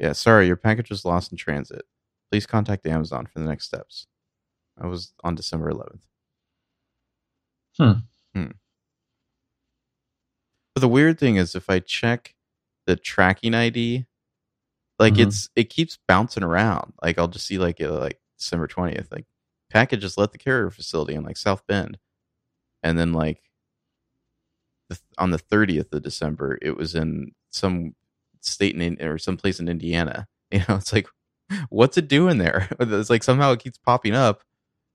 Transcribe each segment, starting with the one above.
Yeah, sorry, your package was lost in transit. Please contact Amazon for the next steps. I was on December 11th. Hmm. Hmm. But the weird thing is, if I check the tracking ID, like Mhm. it's it keeps bouncing around. Like I'll just see like uh, like December 20th, like package just left the carrier facility in like South Bend, and then like the, on the 30th of December, it was in some state in or some place in Indiana. You know, it's like, what's it doing there? It's like somehow it keeps popping up.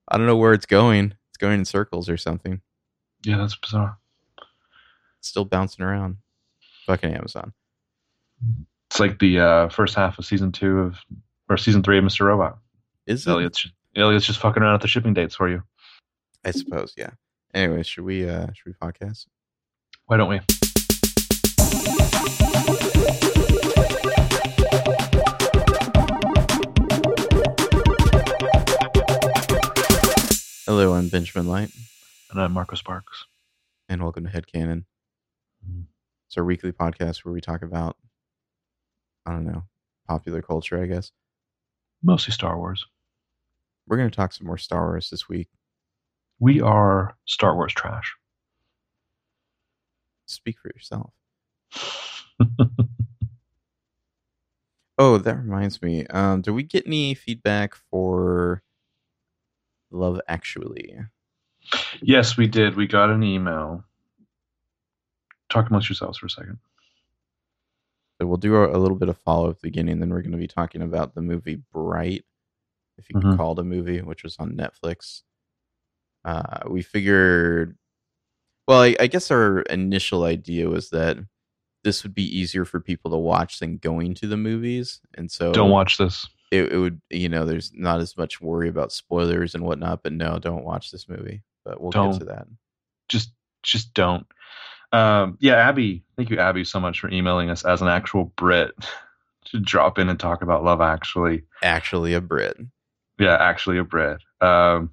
I don't know where it's going. It's going in circles or something. Yeah, that's bizarre. It's still bouncing around. Fucking Amazon. It's like the uh, first half of season two of or season three of Mr. Robot. Is it? Elliot's just, Elliot's just fucking around at the shipping dates for you. I suppose, yeah. Anyway, should we uh should we podcast? Why don't we? Hello, I'm Benjamin Light, And I'm Marco Sparks. and welcome to Headcanon. Mhm. It's our weekly podcast where we talk about I don't know, popular culture, I guess. Mostly Star Wars. We're gonna talk some more Star Wars this week. We are Star Wars trash. Speak for yourself. Oh, that reminds me. Um, did we get any feedback for Love Actually? yes, we did. We got an email. Talk amongst yourselves for a second. So we'll do a, little bit of follow up the beginning, then we're going to be talking about the movie Bright, if you can Mhm. call it a movie, which was on Netflix. Uh, we figured, well, I, I guess our initial idea was that this would be easier for people to watch than going to the movies, and so Don't watch this. It, it would, you know, there's not as much worry about spoilers and whatnot. But no, don't watch this movie. But we'll Don't. get to that. Just just don't. Um, yeah, Abby, thank you, Abby, so much for emailing us as an actual Brit to drop in and talk about Love Actually. Actually, a Brit. Yeah, actually a Brit. Um,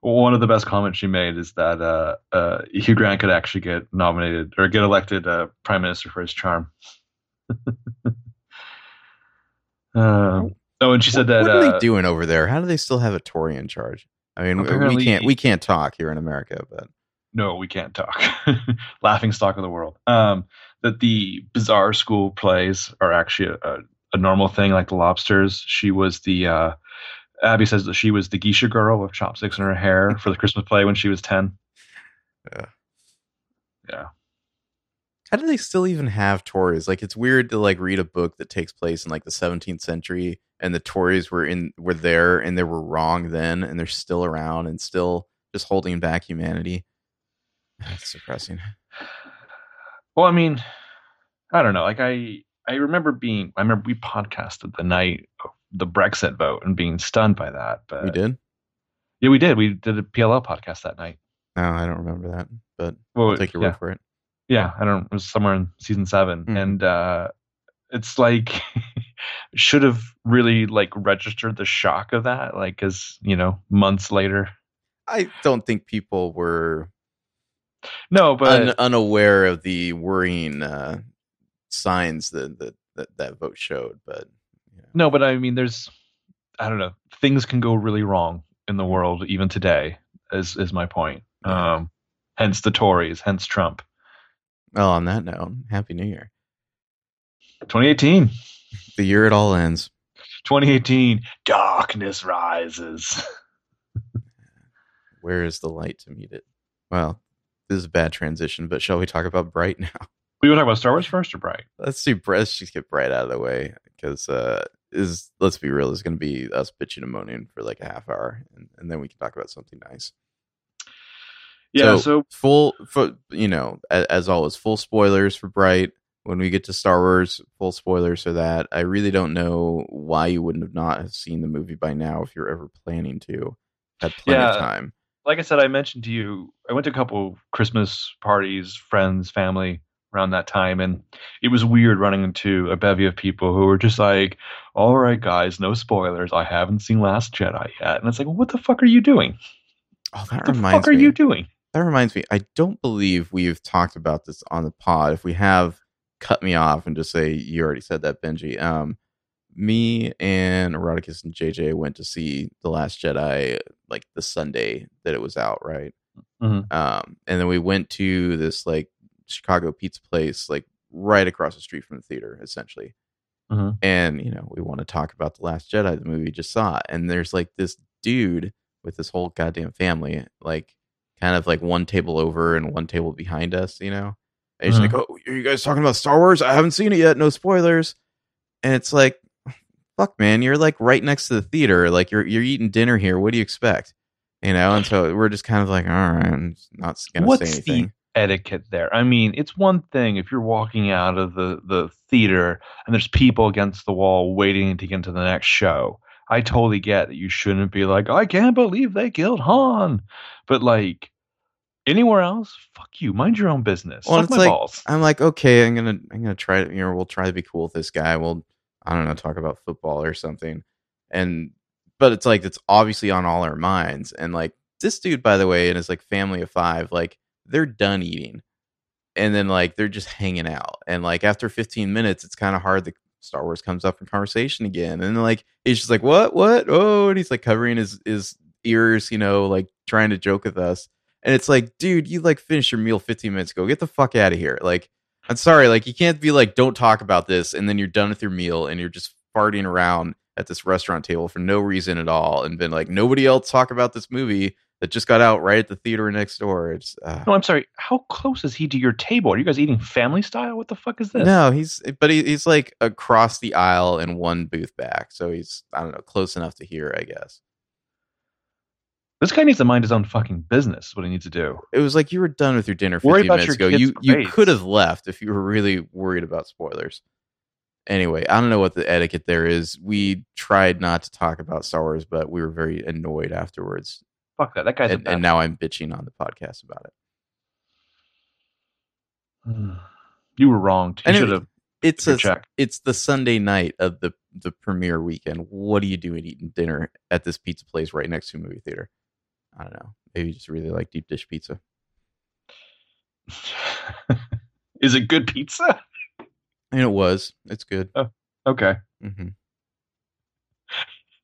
one of the best comments she made is that uh, uh, Hugh Grant could actually get nominated or get elected uh, prime minister for his charm. um, oh, and she said that what are uh, they doing over there? How do they still have a Tory in charge? I mean, we can't we can't talk here in America, but no, we can't talk. Laughing stock of the world. Um, that the bizarre school plays are actually a, a normal thing, like the lobsters. She was the uh, Abby says that she was the geisha girl with chopsticks in her hair for the Christmas play when she was ten. Yeah. Yeah. How do they still even have Tories? Like, it's weird to like read a book that takes place in like the 17th century, and the Tories were in were there, and they were wrong then, and they're still around and still just holding back humanity. That's depressing. Well, I mean, I don't know. Like I, I remember being. I remember we podcasted the night of the Brexit vote and being stunned by that. But We did? Yeah, we did. We did a PLL podcast that night. No, I don't remember that, but Well, I'll take your yeah, word for it. Yeah. I don't. It was somewhere in season 7 Mhm. and uh, it's like should have really like registered the shock of that, like, because you know, months later. I don't think people were No, but un- unaware of the worrying uh, signs that, that that that vote showed, but you know. No, but I mean, there's, I don't know, things can go really wrong in the world even today. Is is my point. Um, hence the Tories, hence Trump. Well, on that note, Happy New Year. 2018, The year it all ends. 2018, darkness rises. Where is the light to meet it? Well, this is a bad transition, but shall we talk about Bright now? We want to talk about Star Wars first or Bright? Let's do Bright. Let's just get Bright out of the way because uh, is let's be real, is going to be us bitching and moaning for like a half hour, and, and then we can talk about something nice. Yeah. So, full, full, you know, as, as always, full spoilers for Bright. When we get to Star Wars, full spoilers for that. I really don't know why you wouldn't have not have seen the movie by now if you're ever planning to. Had plenty of time. like I said, I mentioned to you, I went to a couple Christmas parties, friends, family around that time, and it was weird running into a bevy of people who were just like, "All right, guys, no spoilers. I haven't seen Last Jedi yet," and it's like, well, "What the fuck are you doing? Oh, that reminds me. What the reminds fuck are me. you doing?" That reminds me. I don't believe we've talked about this on the pod. If we have, cut me off and just say you already said that, Benji. Um, me and Eroticus and JJ went to see The Last Jedi like the Sunday that it was out, right? Mhm. Um, and then we went to this like Chicago pizza place, like right across the street from the theater, essentially. Mhm. And you know, we want to talk about The Last Jedi, the movie we just saw, and there's like this dude with this whole goddamn family, like kind of like one table over and one table behind us, you know. And he's Mhm. like, "Oh, are you guys talking about Star Wars? I haven't seen it yet. No spoilers." And it's like, "Fuck, man, you're like right next to the theater. Like you're you're eating dinner here. What do you expect?" You know. And so we're just kind of like, "All right, I'm not gonna What's say the etiquette there? I mean, it's one thing if you're walking out of the, the theater and there's people against the wall waiting to get into the next show. I totally get that you shouldn't be like, I can't believe they killed Han. But like anywhere else, fuck you. Mind your own business. Well, Suck it's my like- balls. I'm like, okay, I'm gonna I'm gonna try to you know we'll try to be cool with this guy. We'll I don't know talk about football or something, and but it's like it's obviously on all our minds. And like this dude, by the way, and his like family of five, like they're done eating, and then like they're just hanging out. And like after 15 minutes, it's kind of hard. The Star Wars comes up in conversation again, and like he's just like, what, what, oh, and he's like covering his his ears, you know, like trying to joke with us. And it's like, dude, you like finished your meal 15 minutes ago. Get the fuck out of here. Like, I'm sorry. Like, you can't be like, don't talk about this. And then you're done with your meal and you're just farting around at this restaurant table for no reason at all. And been like, nobody else talk about this movie that just got out right at the theater next door. It's, uh, No, I'm sorry. How close is he to your table? Are you guys eating family style? What the fuck is this? no, he's, but he, he's like across the aisle and one booth back. So he's, I don't know, close enough to hear, I guess. This guy needs to mind his own fucking business. is What he needs to do. It was like you were done with your dinner 15 Worry about minutes your ago. You you could have left if you were really worried about spoilers. Anyway, I don't know what the etiquette there is. We tried not to talk about Star Wars, but we were very annoyed afterwards, Fuck that. That guy's a and, and now I'm bitching on the podcast about it. You were wrong. You should have. It's a, check. it's the Sunday night of the the premiere weekend. What are you doing eating dinner at this pizza place right next to a movie theater? I don't know. Maybe you just really like deep dish pizza. Is it good pizza? And it was. It's good. Okay. hmm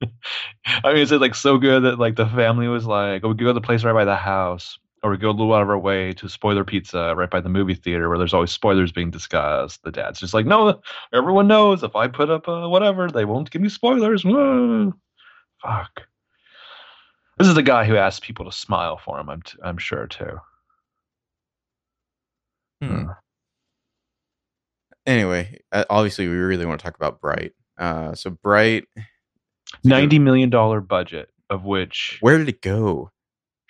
I mean, is it like so good that like the family was like, oh, we could go to the place right by the house, or we go a little out of our way to spoiler pizza right by the movie theater where there's always spoilers being discussed. The dad's just like, no, everyone knows if I put up uh, whatever, they won't give me spoilers. Whoa. Fuck. This is the guy who asks people to smile for him. I'm t- I'm sure too. Hmm. Anyway, uh, obviously, we really want to talk about Bright. Uh, so Bright, Ninety million dollar budget, of which where did it go?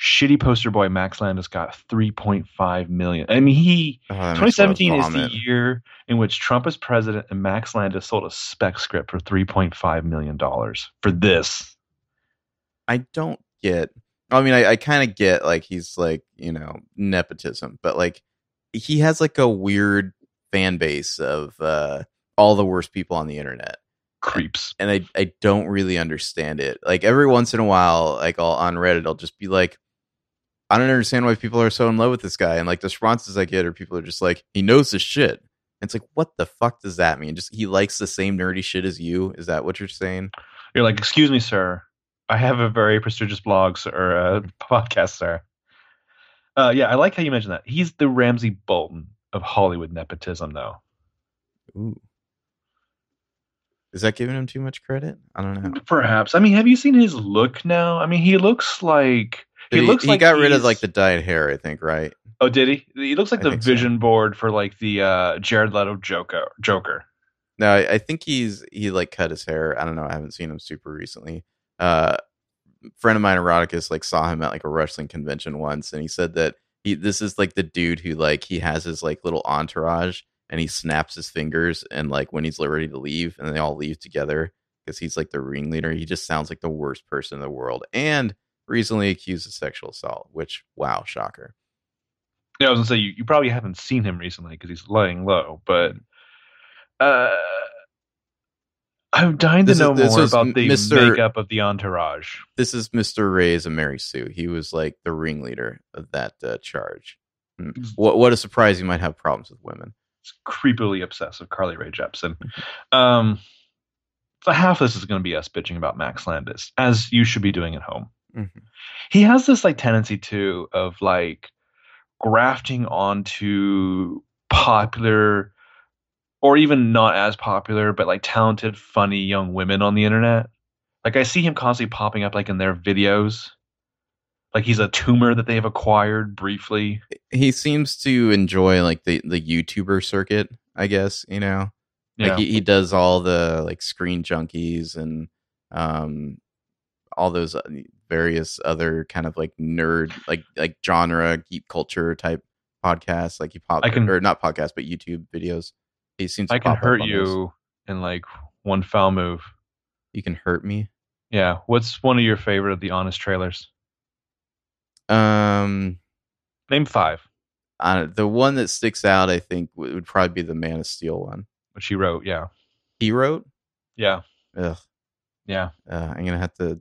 shitty poster boy Max Landis got three point five million. I mean, he Oh, that makes me wanna 2017 is the year in which Trump is president and Max Landis sold a spec script for 3.5 million dollars for this. I don't get. I mean, I, I kind of get like he's like you know nepotism, but like he has like a weird fan base of uh, all the worst people on the internet. Creeps. and I I don't really understand it. Like every once in a while, like I'll on Reddit, I'll just be like, I don't understand why people are so in love with this guy. And like the responses I get are people are just like, he knows his shit. And it's like, what the fuck does that mean? Just he likes the same nerdy shit as you? Is that what you're saying? You're like, excuse me, sir. I have a very prestigious blog sir, or uh, podcast, sir. Uh, yeah, I like how you mentioned that. He's the Ramsay Bolton of Hollywood nepotism, though. Ooh. Is that giving him too much credit? I don't know. Perhaps. I mean, have you seen his look now? I mean, he looks like he, He, looks he like got rid of like the dyed hair, I think, right? Oh, did he? He looks like I the think so. vision board for like the uh, Jared Leto Joker. Joker. No, I, I think he's he like cut his hair. I don't know. I haven't seen him super recently. Uh, friend of mine, Eroticus, like saw him at like a wrestling convention once, and he said that he this is like the dude who like he has his like little entourage, and he snaps his fingers, and like when he's ready to leave, and they all leave together because he's like the ringleader. He just sounds like the worst person in the world, and recently accused of sexual assault. Which wow, shocker. Yeah, I was gonna say you, you probably haven't seen him recently because he's laying low, but uh, I'm dying to This is- know this more about the Mr. makeup of the entourage. This is Mister Rey's and Mary Sue. He was like the ringleader of that uh, charge. Hmm. What what a surprise! You might have problems with women. It's creepily obsessive, Carly Rae Jepsen. Um, the half of this is going to be us bitching about Max Landis, as you should be doing at home. Mhm. He has this like tendency too of like grafting onto popular or even not as popular, but like talented, funny young women on the internet. Like I see him constantly popping up like in their videos. Like he's a tumor that they've acquired briefly. He seems to enjoy like the the YouTuber circuit, I guess, you know. Yeah. Like he, he does all the like screen junkies and um all those uh, various other kind of like nerd like like genre geek culture type podcasts like he pop I can- or not podcasts but YouTube videos. He seems I can hurt you those. in like one foul move. You can hurt me. Yeah. What's one of your favorite of the honest trailers? Um Name five. uh, the one that sticks out I think would, would probably be the Man of Steel one. which he wrote. Yeah. He wrote? Yeah. Ugh. Yeah. Uh, I'm gonna have to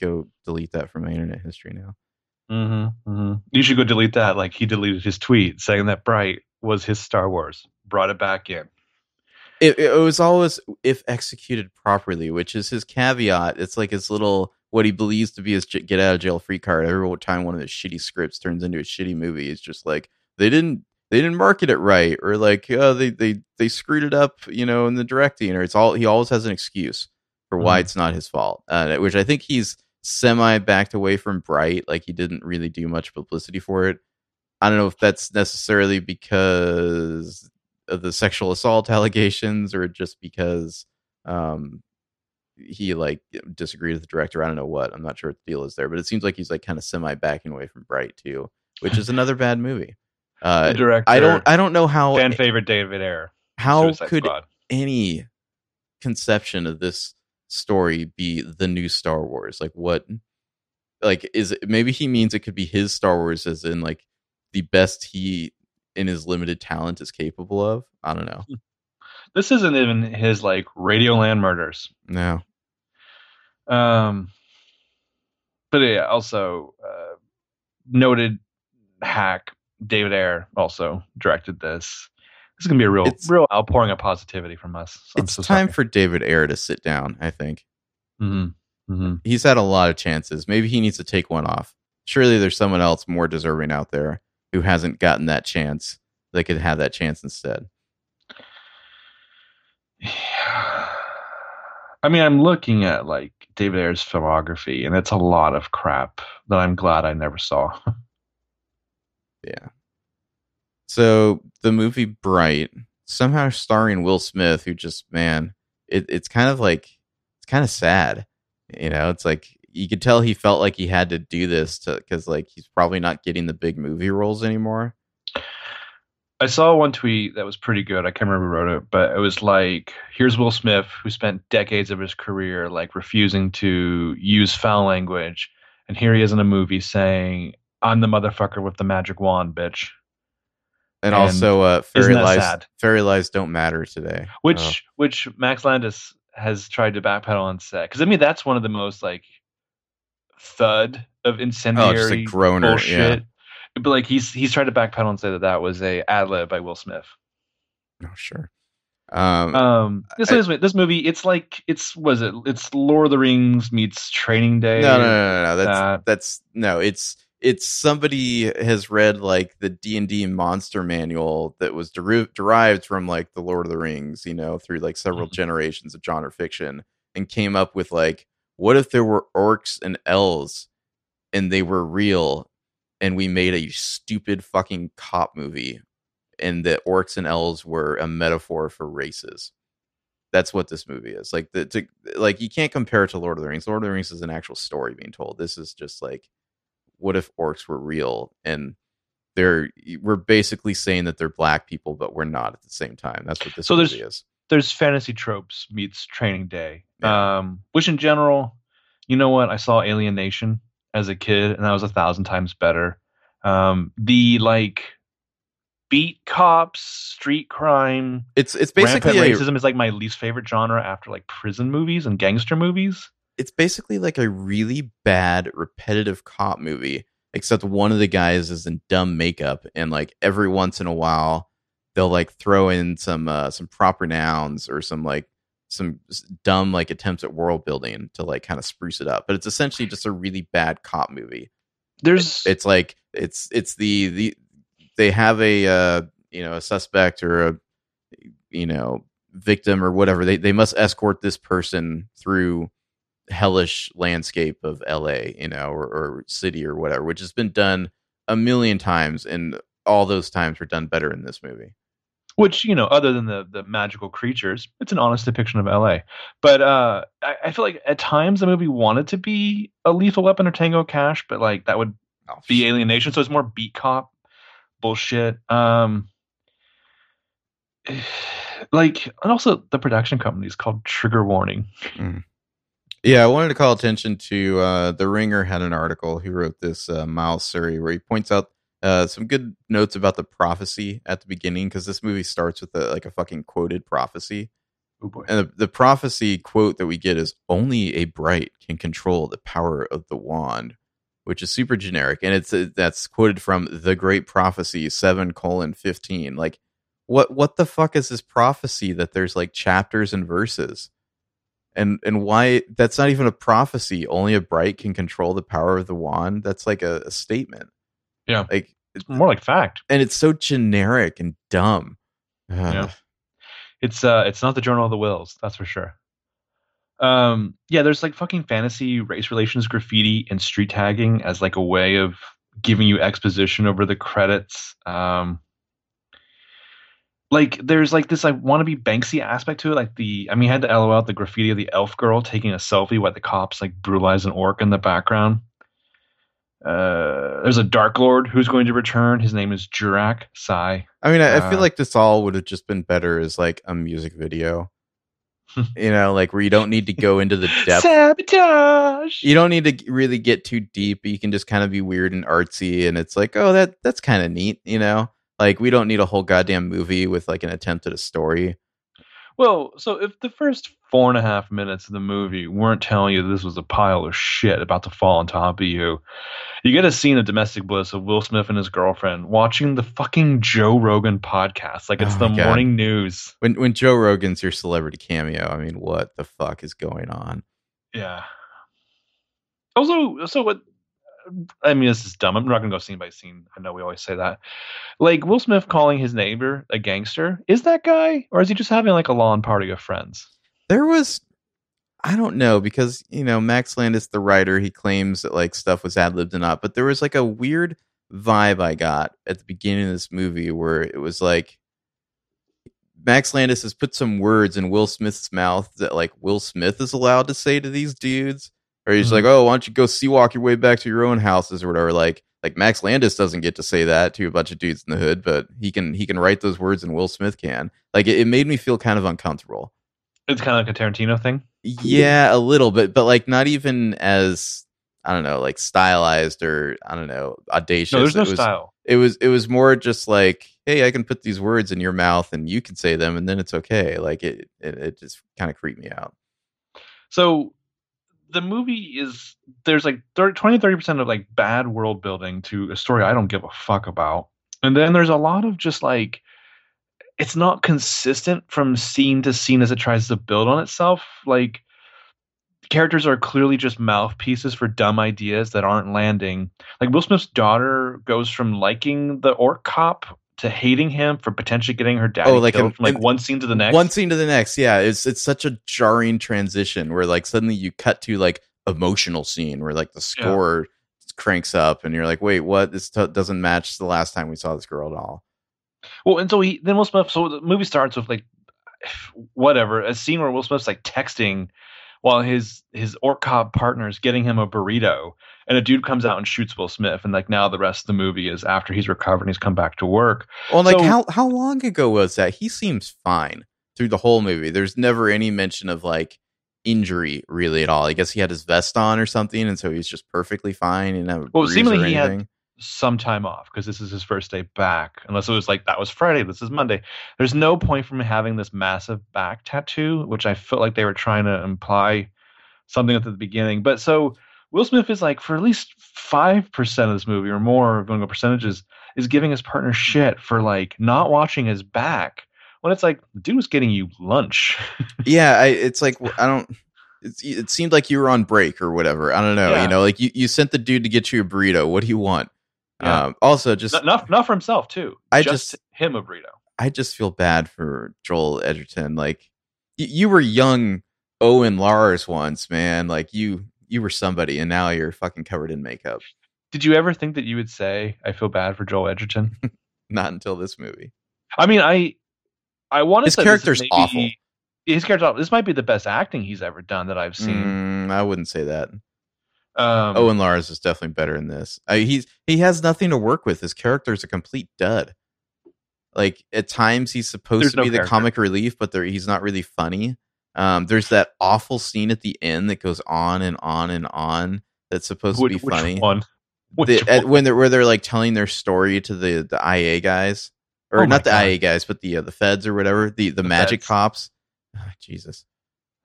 go delete that from my internet history now. Mm-hmm, mm-hmm. You should go delete that. Like he deleted his tweet saying that Bright was his Star Wars. Brought it back in. It, it was always if executed properly, which is his caveat. It's like his little what he believes to be his get out of jail free card. Every time one of his shitty scripts turns into a shitty movie, it's just like they didn't they didn't market it right, or like uh, they they they screwed it up, you know, in the directing, or it's all he always has an excuse for why Mhm. it's not his fault. Uh, which I think he's semi backed away from Bright, like he didn't really do much publicity for it. I don't know if that's necessarily because the sexual assault allegations or just because um he like disagreed with the director. I don't know what. I'm not sure what the deal is there, but it seems like he's like kind of semi backing away from Bright too, which is another bad movie. Uh the director. I don't I don't know how fan favorite David Ayer. how Suicide could Squad. any conception of this story be the new Star Wars? Like what like is it maybe he means it could be his Star Wars as in like the best he in his limited talent is capable of? I don't know. This isn't even his like Radioland murders. No. Um, but yeah, also uh, noted hack David Ayer also directed this. This is gonna be a real, It's- real outpouring of positivity from us. I'm it's so time for David Ayer to sit down, I think. Mhm, mm-hmm. He's had a lot of chances. Maybe he needs to take one off. Surely there's someone else more deserving out there who hasn't gotten that chance they could have that chance instead. I mean, I'm looking at like David Ayer's filmography, and it's a lot of crap that I'm glad I never saw. Yeah. So the movie Bright, somehow starring Will Smith, who just man, it, it's kind of like it's kind of sad. You know, it's like you could tell he felt like he had to do this to because like he's probably not getting the big movie roles anymore. I saw one tweet that was pretty good. I can't remember who wrote it, but it was like, here's Will Smith, who spent decades of his career like refusing to use foul language, and here he is in a movie saying, "I'm the motherfucker with the magic wand, bitch." And, And also, uh, fairy lies, sad? fairy lies don't matter today. Which Oh. which Max Landis has tried to backpedal on set because I mean that's one of the most like thud of oh, incendiary a groaner. bullshit. But like he's he's tried to backpedal and say that that was a ad lib by Will Smith. Yeah. Oh, sure. Um, Um, this I- is this movie. It's like it's was it? It's Lord of the Rings meets Training Day. no, no, no, no, no. That's that. that's no. It's it's somebody has read like the D and D monster manual that was deri- derived from like the Lord of the Rings, you know, through like several Mhm. generations of genre fiction, and came up with like, what if there were orcs and elves, and they were real, and we made a stupid fucking cop movie, and the orcs and elves were a metaphor for races. That's what this movie is. Like the to, like you can't compare it to Lord of the Rings. Lord of the Rings is an actual story being told. This is just like what if orcs were real and they're we're basically saying that they're black people but we're not at the same time. That's what this So movie is. There's fantasy tropes meets Training Day. Yeah. Um, which in general, you know what? I saw Alien Nation as a kid, and that was a thousand times better. Um, the like beat cops, street crime, It's it's basically a, racism is like my least favorite genre after like prison movies and gangster movies. it's basically like a really bad repetitive cop movie except one of the guys is in dumb makeup and like every once in a while they'll like throw in some uh some proper nouns or some like some dumb like attempts at world building to like kind of spruce it up, but it's essentially just a really bad cop movie. There's It's like it's it's the the they have a uh, you know a suspect or a you know victim or whatever. They they must escort this person through hellish landscape of LA, you know, or, or city or whatever, which has been done a million times, and all those times were done better in this movie. Which you know other than the the magical creatures it's an honest depiction of la but uh I, I feel like at times the movie wanted to be a lethal weapon or tango cash but like that would Oh, be Alien Nation so it's more beat cop bullshit. Um like and also the production company is called trigger warning. Yeah, I wanted to call attention to uh, the Ringer had an article. He wrote this uh, Miles Surrey where he points out uh, some good notes about the prophecy at the beginning because this movie starts with a, like a fucking quoted prophecy, oh boy. And the, the prophecy quote that we get is "Only a bright can control the power of the wand," which is super generic, and it's uh, that's quoted from the Great Prophecy seven colon fifteen. Like, what what the fuck is this prophecy that there's like chapters and verses? and and why that's not even a prophecy. Only a bright can control the power of the wand? That's like a, a statement Yeah. like it's more like fact and it's so generic and dumb Yeah. it's uh it's not the journal of the Whills that's for sure um yeah there's like fucking fantasy race relations graffiti and street tagging as like a way of giving you exposition over the credits um like there's like this I want to be Banksy aspect to it. Like the I mean, I had to LOL out the graffiti of the elf girl taking a selfie while the cops like brutalize an orc in the background. Uh, there's a Dark Lord who's going to return. His name is Jurak Sai. i mean I, I feel Uh, like this all would have just been better as like a music video you know like where you don't need to go into the depth Sabotage. you don't need to really get too deep you can just kind of be weird and artsy and it's like oh that that's kind of neat you know like we don't need a whole goddamn movie with like an attempt at a story Well, so if the first four and a half minutes of the movie weren't telling you this was a pile of shit about to fall on top of you, you get a scene of domestic bliss of Will Smith and his girlfriend watching the fucking Joe Rogan podcast like it's Oh the God. morning news. when when joe rogan's your celebrity cameo i mean what the fuck is going on Yeah. Also, so what? I mean, this is dumb. I'm not gonna go scene by scene. I know we always say that. Like Will Smith calling his neighbor a gangster. Is that guy, or is he just having like a lawn party of friends? there was i don't know because you know max landis the writer he claims that like stuff was ad-libbed and not but there was like a weird vibe i got at the beginning of this movie where it was like max landis has put some words in will smith's mouth that like will smith is allowed to say to these dudes or he's Mhm. like oh why don't you go sea walk your way back to your own houses or whatever like like max landis doesn't get to say that to a bunch of dudes in the hood but he can he can write those words and will smith can like it, it made me feel kind of uncomfortable It's kind of like a Tarantino thing. yeah, a little bit, but like not even as I don't know, like stylized or I don't know, audacious. No, there's no it was, style. It was it was more just like, hey, I can put these words in your mouth and you can say them, and then it's okay. Like it it, it just kind of creeped me out. So the movie is there's like 30, 20 30% of like bad world building to a story I don't give a fuck about. And then there's a lot of just like it's not consistent from scene to scene as it tries to build on itself. Like characters are clearly just mouthpieces for dumb ideas that aren't landing. Like Will Smith's daughter goes from liking the orc cop to hating him for potentially getting her daddy Oh, like killed an- from like an- one scene to the next. One scene to the next, yeah. It's it's such a jarring transition where like suddenly you cut to like emotional scene where like the Yeah. score cranks up and you're like, wait, what? This t- doesn't match the last time we saw this girl at all. Well, and so he then Will Smith. So the movie starts with like whatever a scene where Will Smith's like texting while his his orc cop partner is getting him a burrito, and a dude comes out and shoots Will Smith, and like now the rest of the movie is after he's recovered and he's come back to work. Well, like So- how how long ago was that? He seems fine through the whole movie. There's never any mention of like injury really at all. I guess he had his vest on or something, and so he's just perfectly fine. And have Well, seemingly he had- Some time off because this is his first day back. Unless it was like that was Friday, this is Monday. There's no point from having this massive back tattoo, which I felt like they were trying to imply something at the beginning. But so Will Smith is like for at least five percent of this movie or more, going to percentages, is giving his partner shit for like not watching his back when it's like the dude was getting you lunch. yeah, I, it's like I don't. It seemed like you were on break or whatever. I don't know. Yeah. You know, like you, you sent the dude to get you a burrito. What do you want? Yeah. Um, also, just not, not not for himself too. I just, just- him a burrito. I just feel bad for Joel Edgerton. Like y- you were young Owen Lars once, man. Like you you were somebody, and now you're fucking covered in makeup. Did you ever think that you would say, "I feel bad for Joel Edgerton"? Not until this movie. I mean, I I want to His character's is awful. His character. This might be the best acting he's ever done that I've seen. Mm, I wouldn't say that. Um, Owen Lars is definitely better in this. Uh, he's he has nothing to work with. His character is a complete dud. Like at times he's supposed to no be the comic relief, but there, he's not really funny. Um, there's that awful scene at the end that goes on and on and on. That's supposed which, to be funny. one? The- at- when they're where they're like telling their story to the the IA guys, or Oh not the God. IA guys, but the uh, the feds or whatever, the the, The magic feds. cops. Ah, Jesus,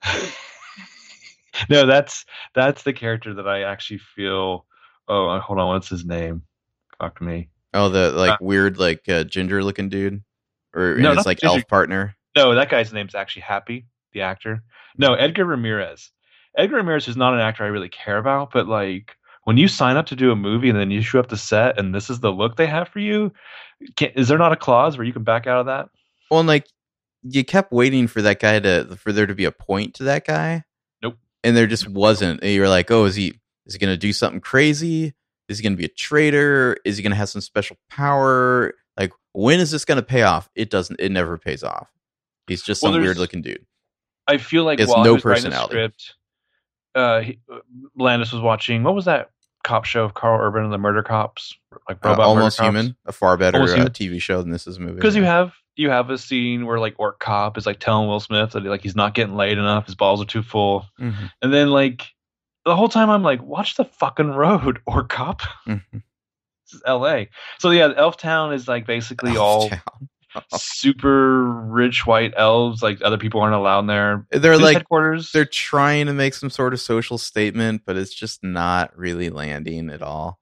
no, that's that's the character that I actually feel. Oh, uh, hold on, what's his name? Fuck me. oh the like Uh, weird like uh, ginger looking dude, or No, his like ginger- elf partner. No, that guy's name's actually Happy, the actor. No, Edgar Ramirez. Edgar Ramirez is not an actor I really care about, but like when you sign up to do a movie and then you show up to set and this is the look they have for you, can, is there not a clause where you can back out of that? Well, and like you kept waiting for that guy to for there to be a point to that guy. Nope. And there just wasn't. And you're like, oh, is he is he gonna do something crazy? Is he gonna be a traitor? Is he gonna have some special power? Like, when is this gonna pay off? It doesn't. It never pays off. He's just Well, some weird looking dude. I feel like while no he was writing the script, uh, uh, Landis was watching what was that cop show of Karl Urban and the Murder Cops, like Uh, almost murder cops? human, a far better uh, TV show than this is a movie. Because you have you have a scene where like Orc Cop is like telling Will Smith that like he's not getting laid enough, his balls are too full, Mhm, and then like the whole time I'm like, watch the fucking road, Orc Cop. mhm. This is L.A. So yeah, Elf Town is like basically all Elftown. Super rich white elves. Like other people aren't allowed in there. They're like headquarters. they're trying to make some sort of social statement, but it's just not really landing at all.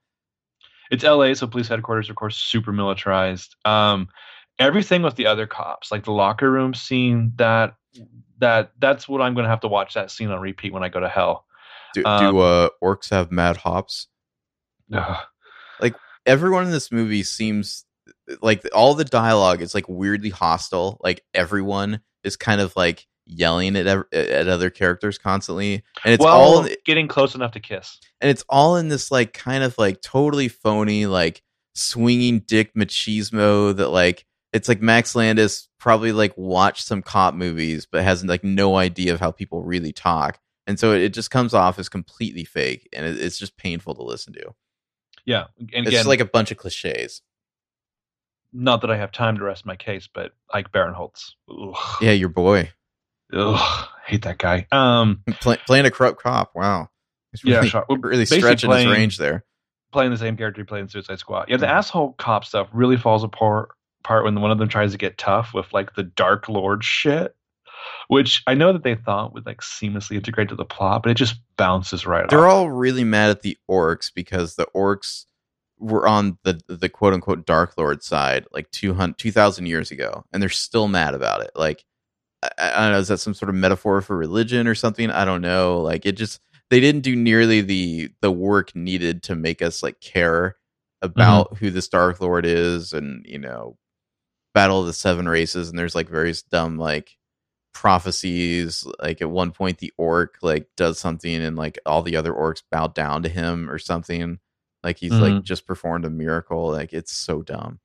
it's LA, so police headquarters, of course, super militarized. Um, everything with the other cops, like the locker room scene, that that that's what I'm gonna have to watch that scene on repeat when I go to hell. Do, Um, do uh, orcs have mad hops? Ugh. Like everyone in this movie seems like all the dialogue is like weirdly hostile. Like everyone is kind of like yelling at at other characters constantly, and it's well, all getting close enough to kiss. and it's all in this like kind of like totally phony like swinging dick machismo that like it's like Max Landis probably like watched some cop movies but has like no idea of how people really talk. And so it, it just comes off as completely fake, and it, it's just painful to listen to. Yeah, and It's again, just like a bunch of cliches. Not that I have time to rest my case, but Ike Barinholtz. Ugh. Yeah, your boy. Ugh, hate that guy. Um, Play, playing a corrupt cop. Wow. He's Yeah, really, sure. Really stretching playing- his range there. playing the same character he played in Suicide Squad. Yeah, the Mhm. asshole cop stuff really falls apart part when one of them tries to get tough with like the Dark Lord shit, which I know that they thought would like seamlessly integrate to the plot, but it just bounces right off. They're off. all really mad at the orcs because the orcs were on the the quote unquote Dark Lord side like 200, 2,000 years ago, and they're still mad about it. Like, I, I don't know, is that some sort of metaphor for religion or something? I don't know. Like, it just they didn't do nearly the the work needed to make us like care about Mm-hmm. who this Dark Lord is, and you know, Battle of the Seven Races, and there's like various dumb like prophecies like at one point the orc like does something and like all the other orcs bow down to him or something like he's like Mhm. just performed a miracle like it's so dumb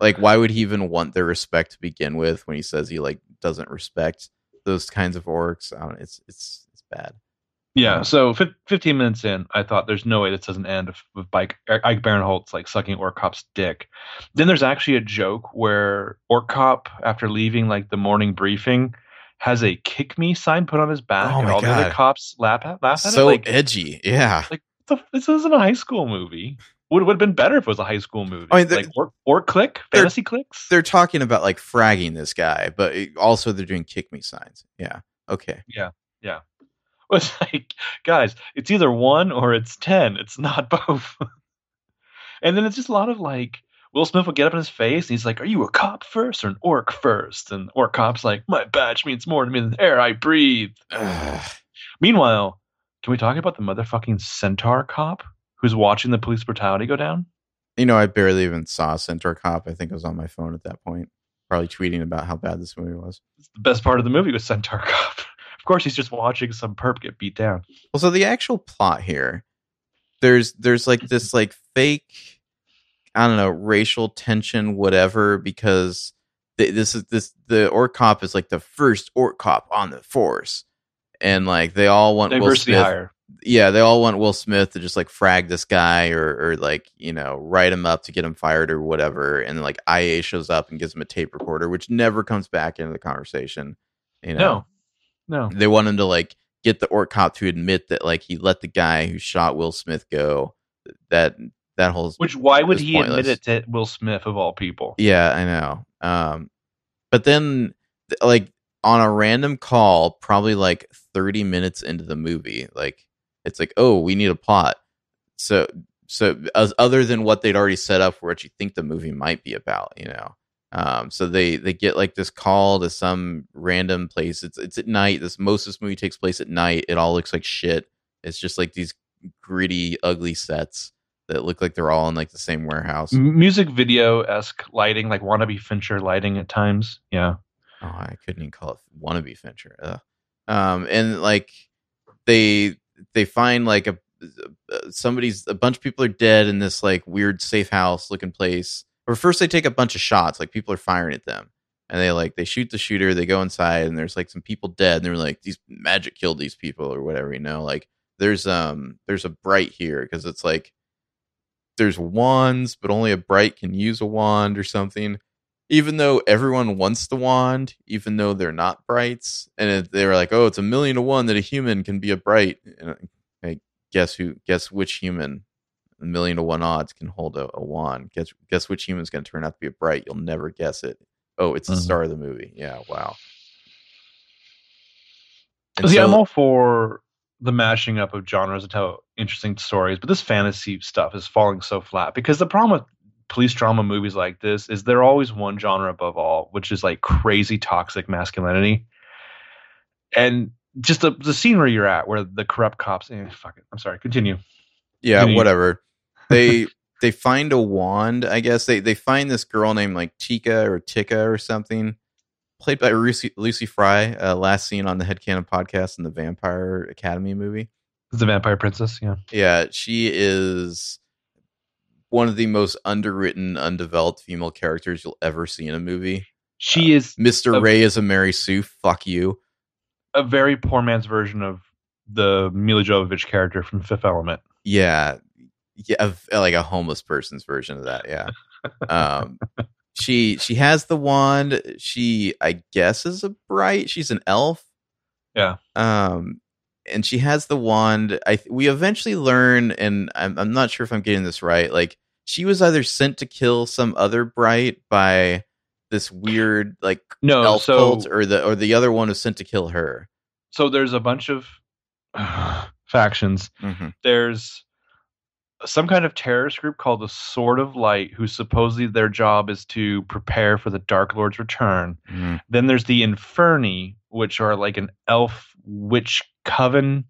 like why would he even want their respect to begin with when he says he like doesn't respect those kinds of orcs i don't it's it's it's bad yeah, so fif- 15 minutes in, I thought there's no way this doesn't end with, Ike, Ike Barinholtz like sucking Orc Cop's dick. Then there's actually a joke where Orc Cop, after leaving like the morning briefing, has a kick me sign put on his back, Oh and all the other cops laugh at, laugh at so it. Like, edgy yeah the, this isn't a high school movie. Would would have been better if it was a high school movie. I mean, like or, or click fantasy clicks. they're talking about like fragging this guy but it- also they're doing kick me signs yeah okay Yeah. Yeah. It's like, guys, it's either one or it's ten. It's not both. and then it's just a lot of like Will Smith will get up in his face and he's like, Are you a cop first or an orc first? And orc cop's like, My badge means more to me than the air I breathe. Meanwhile, can we talk about the motherfucking centaur cop who's watching the police brutality go down? you know, I barely even saw Centaur Cop. I think I was on my phone at that point, probably tweeting about how bad this movie was. The best part of the movie was centaur cop. of course, he's just watching some perp get beat down. Well, so the actual plot here, there's there's like this like fake, I don't know, racial tension, whatever, because th- this is this the orc cop is like the first orc cop on the force, and like they all want Will Smith. hire. Yeah, they all want Will Smith to just like frag this guy or or like you know write him up to get him fired or whatever, and like IA shows up and gives him a tape recorder, which never comes back into the conversation. You know, No, no. they want him to like get the orc cop to admit that like he let the guy who shot Will Smith go. That that whole Which why would he pointless. admit it to Will Smith of all people? yeah, I know. Um, but then like on a random call, probably like thirty minutes into the movie, like it's like, oh, we need a plot. So so as other than what they'd already set up for what you think the movie might be about, you know. Um, so they they get like this call to some random place. It's it's at night. This most of this movie takes place at night. It all looks like shit. It's just like these gritty, ugly sets that look like they're all in like the same warehouse. Music video esque lighting, like wannabe Fincher lighting at times. Yeah. Oh, I couldn't even call it wannabe Fincher. Ugh. Um, and like they they find like a uh, somebody's a bunch of people are dead in this like weird safe house looking place. Or first they take a bunch of shots, like people are firing at them, and they like they shoot the shooter. They go inside and there's like some people dead, and they're like these magic killed these people or whatever. You know, like there's um there's a bright here because it's like there's wands, but only a bright can use a wand or something even though everyone wants the wand, even though they're not brights, and they were like, "Oh, it's a million to one that a human can be a bright." And I- guess who? Guess which human? A million to one odds can hold a, a wand. Guess guess which human's going to turn out to be a bright? You'll never guess it. Oh, it's the Mhm. star of the movie. Yeah, wow. And See, so- I'm all for the mashing up of genres to tell interesting stories, but this fantasy stuff is falling so flat because the problem with police drama movies like this is they're always one genre above all, which is like crazy toxic masculinity. And just the, the scene where you're at, where the corrupt cops, eh, fuck it. I'm sorry. Continue. yeah Continue. whatever they they find a wand i guess they they find this girl named like tikka or tikka or something played by lucy, lucy fry uh, last seen on the headcanon podcast in the vampire academy movie the Vampire Princess. Yeah. yeah she is one of the most underwritten undeveloped female characters you'll ever see in a movie. She is mr Uh, Rey is a mary sue. Fuck you. A very poor man's version of the Milla Jovovich character from Fifth Element. yeah. Yeah of- like a homeless person's version of that yeah. Um she she has the wand. She i guess is a bright she's an elf. Yeah. um and she has the wand. I we eventually learn and i'm, I'm not sure if i'm getting this right like she was either sent to kill some other bright by this weird like No, elf so cult or the or the other one was sent to kill her so there's a bunch of factions. Mhm. There's some kind of terrorist group called the Sword of Light, who supposedly their job is to prepare for the Dark Lord's return. Mhm. Then there's the Inferni, which are like an elf witch coven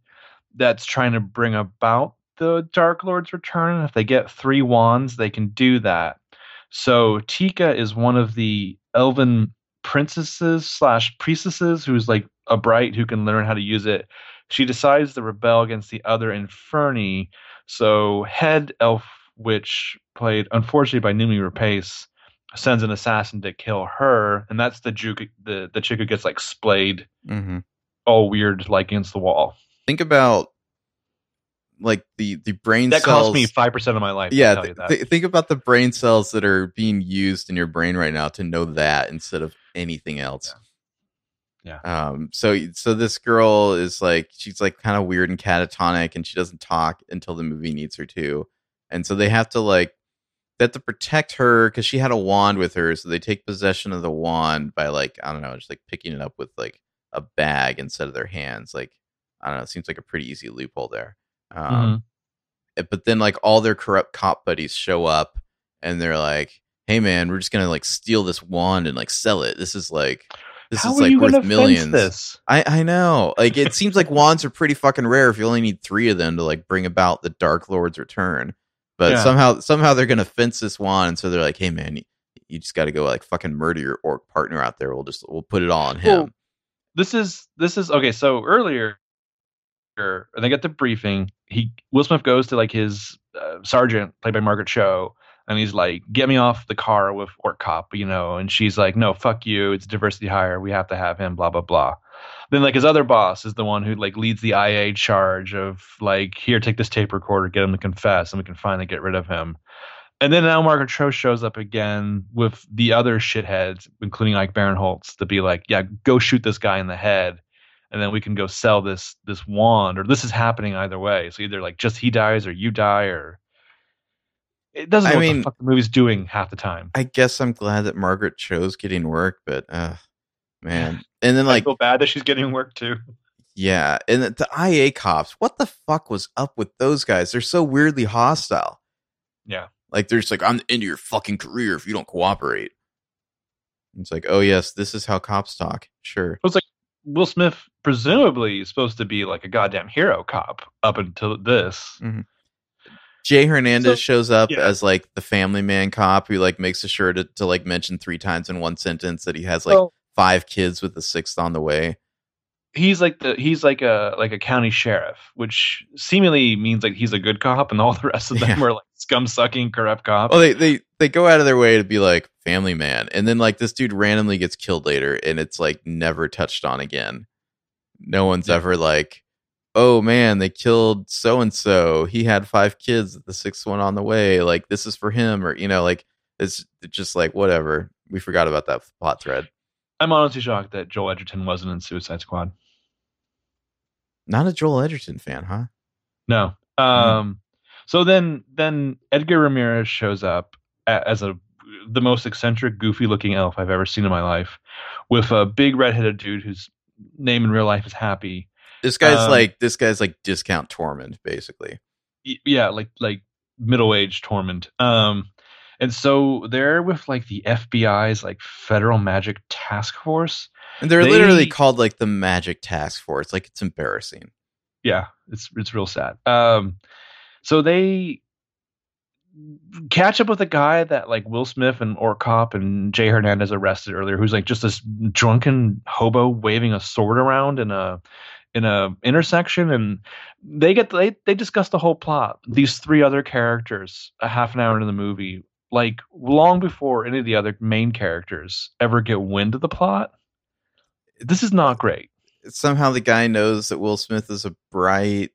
that's trying to bring about the Dark Lord's return. If they get three wands, they can do that. So Tikka is one of the elven princesses slash priestesses who's like a bright who can learn how to use it. She decides to rebel against the other Inferni. So head elf witch, played unfortunately by Noomi Rapace, sends an assassin to kill her, and that's the juke, the the chick who gets like splayed, Mhm. all weird, like against the wall. think about like the the brain cells That cells cost me five percent of my life. yeah tell you th- think about the brain cells that are being used in your brain right now to know that instead of anything else Yeah. um so so this girl is like she's like kind of weird and catatonic and she doesn't talk until the movie needs her to and so they have to like they have to protect her because she had a wand with her so they take possession of the wand by like i don't know just like picking it up with like a bag instead of their hands like i don't know it seems like a pretty easy loophole there um Mhm. uh, but then like all their corrupt cop buddies show up and they're like hey man, we're just gonna like steal this wand and like sell it. This is like this How is like worth millions. This? I I know. Like it seems like wands are pretty fucking rare if you only need three of them to like bring about the Dark Lord's return. But Yeah. somehow somehow they're gonna fence this wand, so they're like, hey man, you, you just got to go like fucking murder your orc partner out there. We'll just we'll put it all on him. Well, this is this is okay. So earlier, er, they get the briefing. He Will Smith goes to like his uh, sergeant, played by Margaret Cho, and he's like, "Get me off the car with Orc Cop," you know. And she's like, "No, fuck you. It's diversity hire. We have to have him." Blah blah blah. Then like his other boss is the one who like leads the IA charge of like, "Here, take this tape recorder, get him to confess, and we can finally get rid of him." And then now Margaret Cho shows up again with the other shitheads, including like Baron Holtz, to be like, yeah, go shoot this guy in the head, and then we can go sell this this wand, or this is happening either way. So either like just he dies or you die, or it doesn't I know what mean- the fuck the movie's doing half the time. I guess I'm glad that Margaret Cho's getting work, but uh man. And then like I feel bad that she's getting work too. yeah, and the, the IA cops, what the fuck was up with those guys? They're so weirdly hostile. Yeah. Like they're just like, I'm the end of your fucking career if you don't cooperate. It's like, oh yes, this is how cops talk. Sure. Well, it's like will Smith presumably is supposed to be like a goddamn hero cop up until this. Mm-hmm. Jay Hernandez So- shows up yeah. as like the family man cop who like makes sure to, to like mention three times in one sentence that he has like So five kids with the sixth on the way. he's like the he's like a like a county sheriff, which seemingly means like he's a good cop, and all the rest of them Yeah. are like scum sucking corrupt cops. Oh, they they they go out of their way to be like family man, and then like this dude randomly gets killed later, and it's like never touched on again. No one's Yeah. ever like, oh man, they killed so and so. He had five kids, the sixth one on the way. Like this is for him, or you know, like it's just like whatever. We forgot about that plot thread. I'm honestly shocked that Joel Edgerton wasn't in Suicide Squad. Not a Joel Edgerton fan, huh? No. Um. So then, then Edgar Ramirez shows up as a the most eccentric, goofy-looking elf I've ever seen in my life, with a big red-headed dude whose name in real life is Happy. This guy's Um, like this guy's like discount Tormund, basically. Yeah, like like middle-aged Tormund. Um. And so they're with like the FBI's like Federal Magic Task Force. And they're They- literally called like the Magic Task Force. Like it's embarrassing. yeah it's it's real sad um so they catch up with a guy that like will smith and orc cop and jay hernandez arrested earlier who's like just this drunken hobo waving a sword around in a in a intersection and they get they they discuss the whole plot. These three other characters a half an hour into the movie like long before any of the other main characters ever get wind of the plot this is not great. Somehow the guy knows that Will Smith is a bright,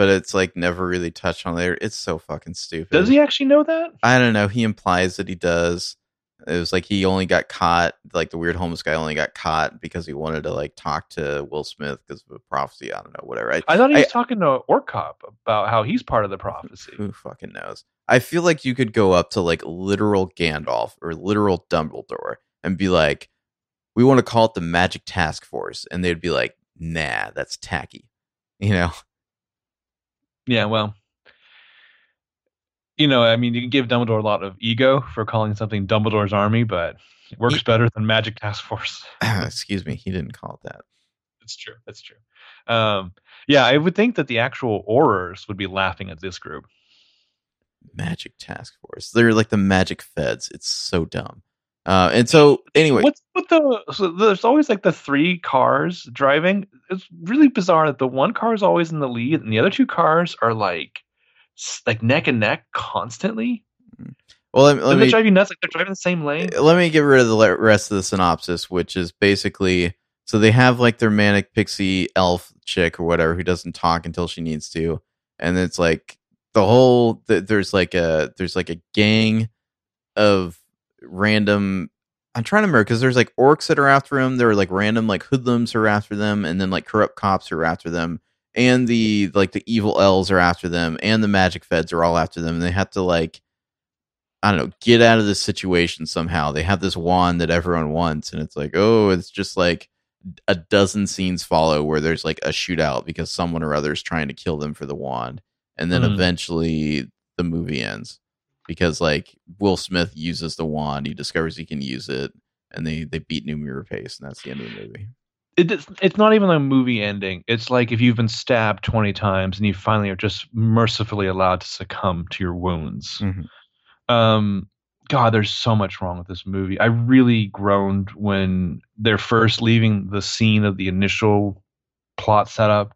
but it's like never really touched on there. It's so fucking stupid. does he actually know that I don't know. He implies that he does. It was like he only got caught, like the weird homeless guy only got caught because he wanted to like talk to Will Smith because of a prophecy. I don't know, whatever. I, I thought he was I- talking to Orc Cop about how he's part of the prophecy. who fucking knows? I feel like you could go up to like literal Gandalf or literal Dumbledore and be like, "We want to call it the Magic Task Force," and they'd be like, "Nah, that's tacky," you know. Yeah, well, you know, I mean, you can give Dumbledore a lot of ego for calling something Dumbledore's Army, but it works He- better than Magic Task Force. Excuse me, he didn't call it that. That's true. That's true. Um, yeah, I would think that the actual Aurors would be laughing at this group. Magic Task Force. They're like the Magic Feds. It's so dumb. Uh, and so anyway, What's with the? So there's always like the three cars driving. It's really bizarre that the one car is always in the lead, and the other two cars are like, like neck and neck constantly. well, let, me- let me drive you nuts? Like they're driving the same lane. let me get rid of the rest of the synopsis, which is basically so they have like their manic pixie elf chick or whatever who doesn't talk until she needs to, and it's like the whole th- there's like a there's like a gang of random. I'm trying to remember because there's like orcs that are after him. There are like random like hoodlums who are after them, and then like corrupt cops who are after them, and the like the evil elves are after them, and the magic feds are all after them. And they have to like I don't know, get out of this situation somehow. They have this wand that everyone wants, and it's like, oh, it's just like a dozen scenes follow where there's like a shootout because someone or other is trying to kill them for the wand, and then Mhm. eventually the movie ends. Because like Will Smith uses the wand, he discovers he can use it, and they they beat Noomi Rapace, and that's the end of the movie. It, it's it's not even a movie ending. It's like if you've been stabbed twenty times and you finally are just mercifully allowed to succumb to your wounds. Mhm. Um, God, there's so much wrong with this movie. I really groaned when they're first leaving the scene of the initial plot setup,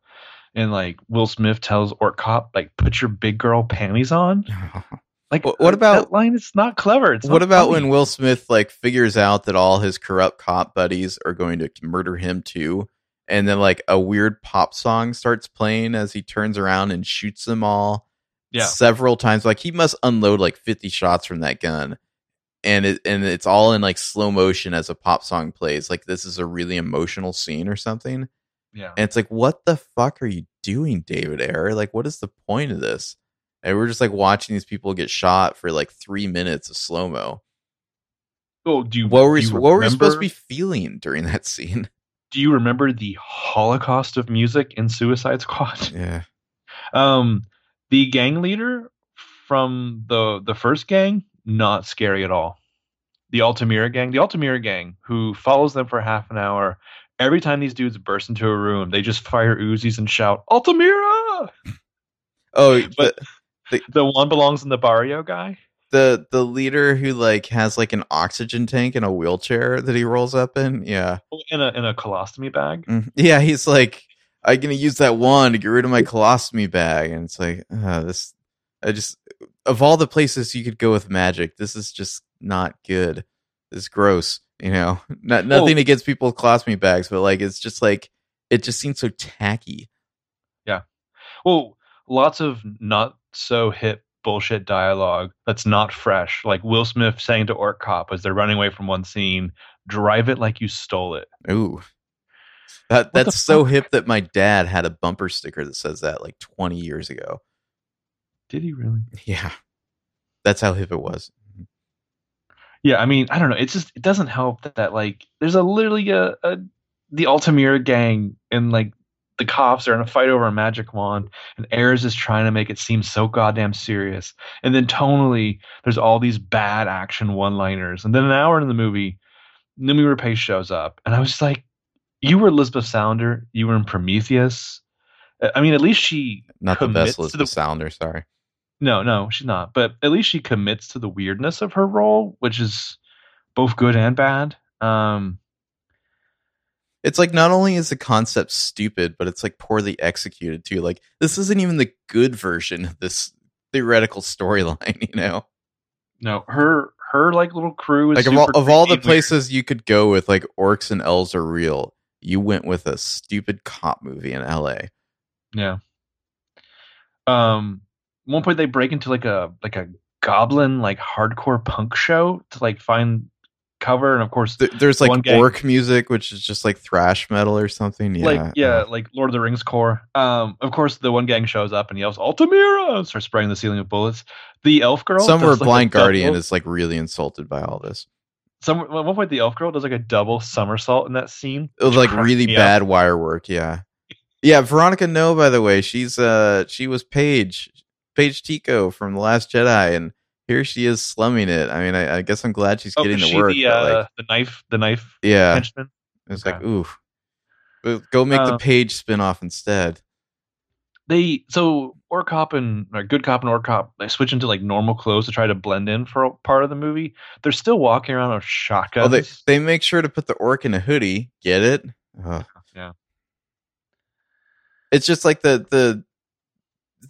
and like Will Smith tells Orc Cop, like, "Put your big girl panties on." Like, Wh- what uh, about- that line? It's not clever. It's what about funny. when Will Smith like figures out that all his corrupt cop buddies are going to murder him too, and then like a weird pop song starts playing as he turns around and shoots them all Yeah. several times. Like he must unload like fifty shots from that gun, and it and it's all in like slow motion as a pop song plays. Like this is a really emotional scene or something, Yeah. and it's like, what the fuck are you doing, David Ayer? Like, what is the point of this? And we're just like watching these people get shot for like three minutes of slow mo Oh, do you what were we, what were we supposed to be feeling during that scene? Do you remember the Holocaust of music in Suicide Squad? Yeah. Um, the gang leader from the the first gang, not scary at all. The Altamira gang, the Altamira gang, who follows them for half an hour. Every time these dudes burst into a room, they just fire Uzis and shout "Altamira!" Oh, But- the, The one belongs in the barrio guy. the the leader who like has like an oxygen tank and a wheelchair that he rolls up in. Yeah. in a in a colostomy bag. Mhm. Yeah, he's like, I'm gonna use that one to get rid of my colostomy bag, and it's like, uh, this. I just of all the places you could go with magic, this is just not good. It's gross, you know. Not nothing Oh. against people with colostomy bags, but like it's just like it just seems so tacky. Yeah. Well, lots of not so hip bullshit dialogue that's not fresh. Like Will Smith saying to Orc Cop as they're running away from one scene, "Drive it like you stole it." Ooh. That that's so hip that my dad had a bumper sticker that says that like 20 years ago. Did he really? Yeah. That's how hip it was. Yeah, I mean, I don't know. It's just it doesn't help that, that like there's a literally a, a the Altamira gang and like the cops are in a fight over a magic wand, and Ayers is trying to make it seem so goddamn serious. And then tonally, there's all these bad action one-liners, and then an hour into the movie, Noomi Rapace shows up, and I was like, "You were Lisbeth Salander. You were in Prometheus. Uh, I mean, at least she Not the best Elizabeth the Sounder, sorry. no, no, she's not. But at least she commits to the weirdness of her role, which is both good and bad. Um, It's like not only is the concept stupid, but it's like poorly executed too. Like this isn't even the good version of this theoretical storyline, you know? no, her her like little crew is Like of all, of all the creepy and weird. places you could go with like orcs and elves are real, you went with a stupid cop movie in LA. Yeah. Um, one point they break into like a like a goblin like hardcore punk show to like find cover, and of course, Th- There's like gang- orc music, which is just like thrash metal or something. Yeah, like yeah, uh, like Lord of the Rings core. Um, of course, the one gang shows up and yells "Altamira!" and starts spraying the ceiling with bullets. The elf girl, Somewhere like, Blind Guardian double- is like really insulted by all this. Some at one point the elf girl does like a double somersault in that scene. It was like really me up. bad wire work. Yeah, yeah. Veronica Ngo, by the way, she's uh she was Paige, Paige Tico from the Last Jedi, and here she is slumming it. I mean, I, I guess I'm glad she's Oh, getting the she work. the uh, like, the knife the knife yeah, henchman? it's okay. like oof. Go make the Paige spin off instead. They so orc cop and or good cop and orc cop they switch into like normal clothes to try to blend in for a part of the movie. They're still walking around with shotguns. Oh, they they make sure to put the orc in a hoodie. Get it? Ugh. Yeah. It's just like the the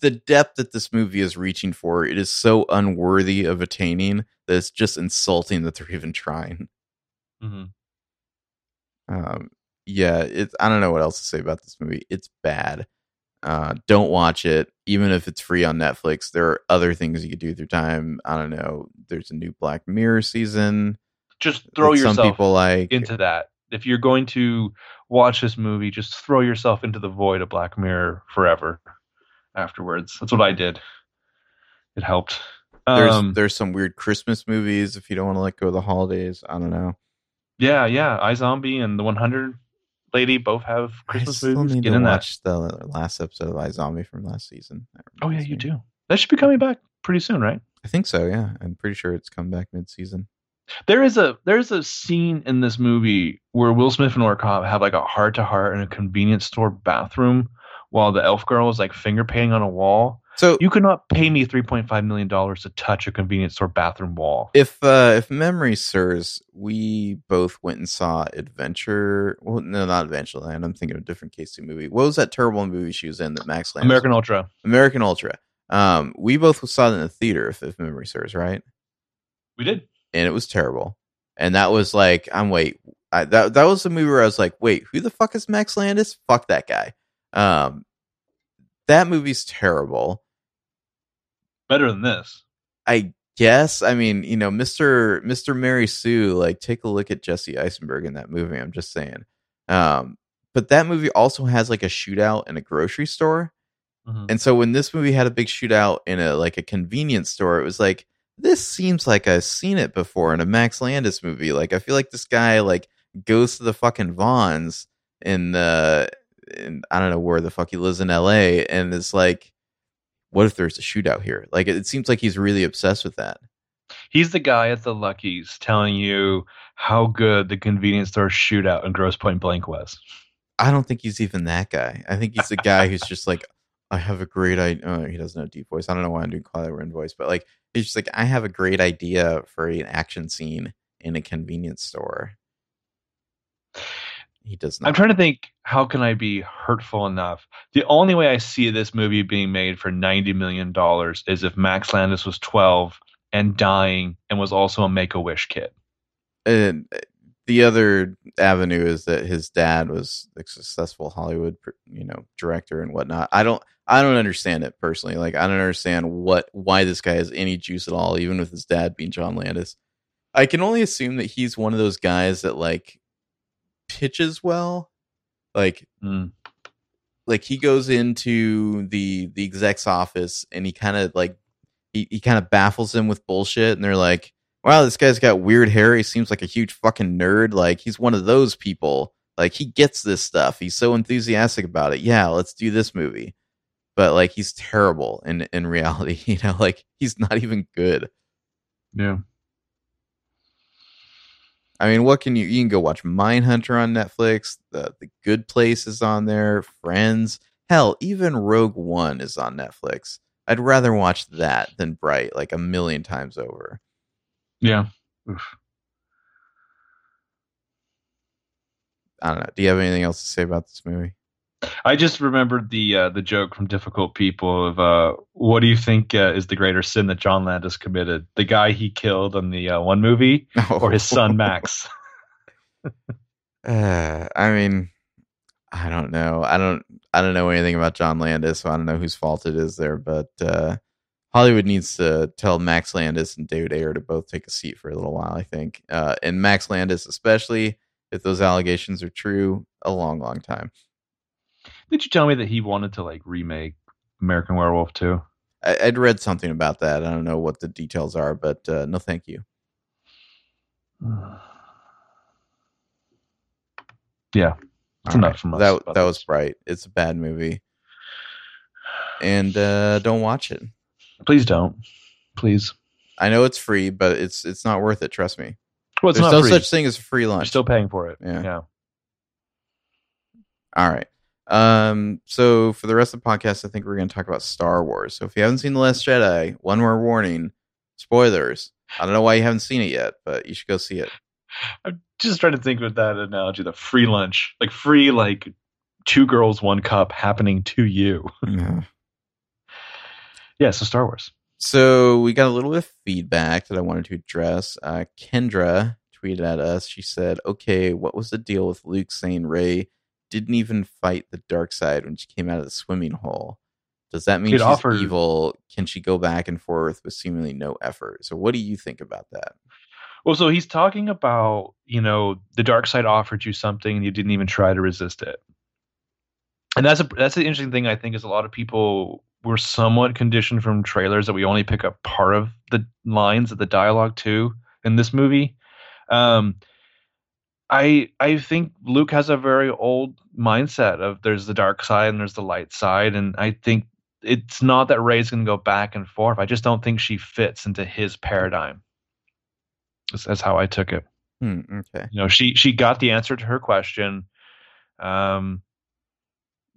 the depth that this movie is reaching for. It is so unworthy of attaining that it's just insulting that they're even trying. Mhm. Um, yeah, it's I don't know what else to say about this movie. It's bad. Uh, don't watch it, even if it's free on Netflix. There are other things you could do with your time. I don't know. There's a new Black Mirror season. Just throw yourself Some people like. into that. If you're going to watch this movie, just throw yourself into the void of Black Mirror forever. Afterwards, that's what I did. It helped. There's Um, there's some weird Christmas movies if you don't want to let go of the holidays. I don't know. yeah, yeah. iZombie and the 100 lady both have Christmas I still movies. need Get to in that. watch the last episode of iZombie from last season. Oh yeah, reminds you me. do. That should be coming back pretty soon, right? I think so. Yeah, I'm pretty sure it's come back mid-season. There is a there's a scene in this movie where Will Smith and Cobb have like a heart to heart in a convenience store bathroom while the elf girl is like finger painting on a wall. So You could not pay me three point five million dollars to touch a convenience store bathroom wall. if uh, if memory serves, we both went and saw Adventure. Well, no, not Adventureland. I'm thinking of a different Casey movie. What was that terrible movie she was in that Max Landis? American Ultra. American Ultra. Um, we both saw it in the theater, if, if memory serves, right? We did. and it was terrible. And that was like, I'm wait, I, that that was the movie where I was like, wait, who the fuck is Max Landis? Fuck that guy. Um, that movie's terrible. Better than this. I guess. I mean, you know, Mister Mister Mary Sue. Like, take a look at Jesse Eisenberg in that movie. I'm just saying. Um, but that movie also has like a shootout in a grocery store. Mhm. And so when this movie had a big shootout in a like a convenience store, it was like this seems like I've seen it before in a Max Landis movie. Like I feel like this guy like goes to the fucking Vons in the in, I don't know where the fuck he lives in LA and it's like what if there's a shootout here? Like it seems like he's really obsessed with that. He's the guy at the Lucky's telling you how good the convenience store shootout in Grosse Pointe Blank was. I don't think he's even that guy. I think he's the guy who's just like, I have a great idea. Oh, he doesn't have deep voice. I don't know why I'm doing Kylo Ren voice, but like, he's just like, I have a great idea for an action scene in a convenience store. He does not. I'm trying to think how can I be hurtful enough? The only way I see this movie being made for 90 million dollars is if Max Landis was 12 and dying and was also a Make-A-Wish kid. and uh, the other avenue is that his dad was a successful Hollywood, you know, director and whatnot. I don't, I don't understand it personally. Like, I don't understand what, why this guy has any juice at all, even with his dad being John Landis. I can only assume that he's one of those guys that like pitches well, like Mm. like he goes into the the exec's office and he kind of like he, he kind of baffles them with bullshit and they're like wow this guy's got weird hair. He seems like a huge fucking nerd. Like he's one of those people. Like he gets this stuff. He's so enthusiastic about it. Yeah let's do this movie. But like he's terrible in in reality you know? Like he's not even good. Yeah. I mean, what can you? You can go watch Mindhunter on Netflix. The The Good Place is on there. Friends, hell, even Rogue One is on Netflix. I'd rather watch that than Bright, like a million times over. Yeah. Oof. I don't know. Do you have anything else to say about this movie? I just remembered the uh, the joke from Difficult People of uh, what do you think uh, is the greater sin that John Landis committed? The guy he killed in the uh, one movie, or his son Max? Uh, I mean, I don't know. I don't. I don't know anything about John Landis, so I don't know whose fault it is there. But uh, Hollywood needs to tell Max Landis and David Ayer to both take a seat for a little while. I think, uh, and Max Landis, especially if those allegations are true, a long, long time. Did you tell me that he wanted to like remake American Werewolf too? I, I'd read something about that. I don't know what the details are, but uh, no, thank you. Yeah, That's All enough right. from us That that was this. bright. It's a bad movie, and uh, don't watch it. please don't, please. I know it's free, but it's it's not worth it. Trust me. Well, it's There's not no free. such thing as a free You're lunch. still paying for it. Yeah. yeah. All right. Um. So for the rest of the podcast, I think we're going to talk about Star Wars. So if you haven't seen the Last Jedi, one more warning: spoilers. I don't know why you haven't seen it yet, but you should go see it. I'm just trying to think with that analogy, the free lunch, like free, like two girls, one cup happening to you. yeah, so Star Wars. So we got a little bit of feedback that I wanted to address. Uh, Kendra tweeted at us. She said, "Okay, what was the deal with Luke saying Rey didn't even fight the dark side when she came out of the swimming hole? Does that mean she's offered- evil? Can she go back and forth with seemingly no effort? So, what do you think about that? Well, so he's talking about, you know, the dark side offered you something and you didn't even try to resist it. And that's a that's the interesting thing I think is a lot of people were somewhat conditioned from trailers that we only pick up part of the lines of the dialogue too in this movie. Um I I think Luke has a very old mindset of there's the dark side and there's the light side and I think it's not that Rey's going to go back and forth. I just don't think she fits into his paradigm. That's, that's how I took it. Hmm, okay. You know, she she got the answer to her question. Um,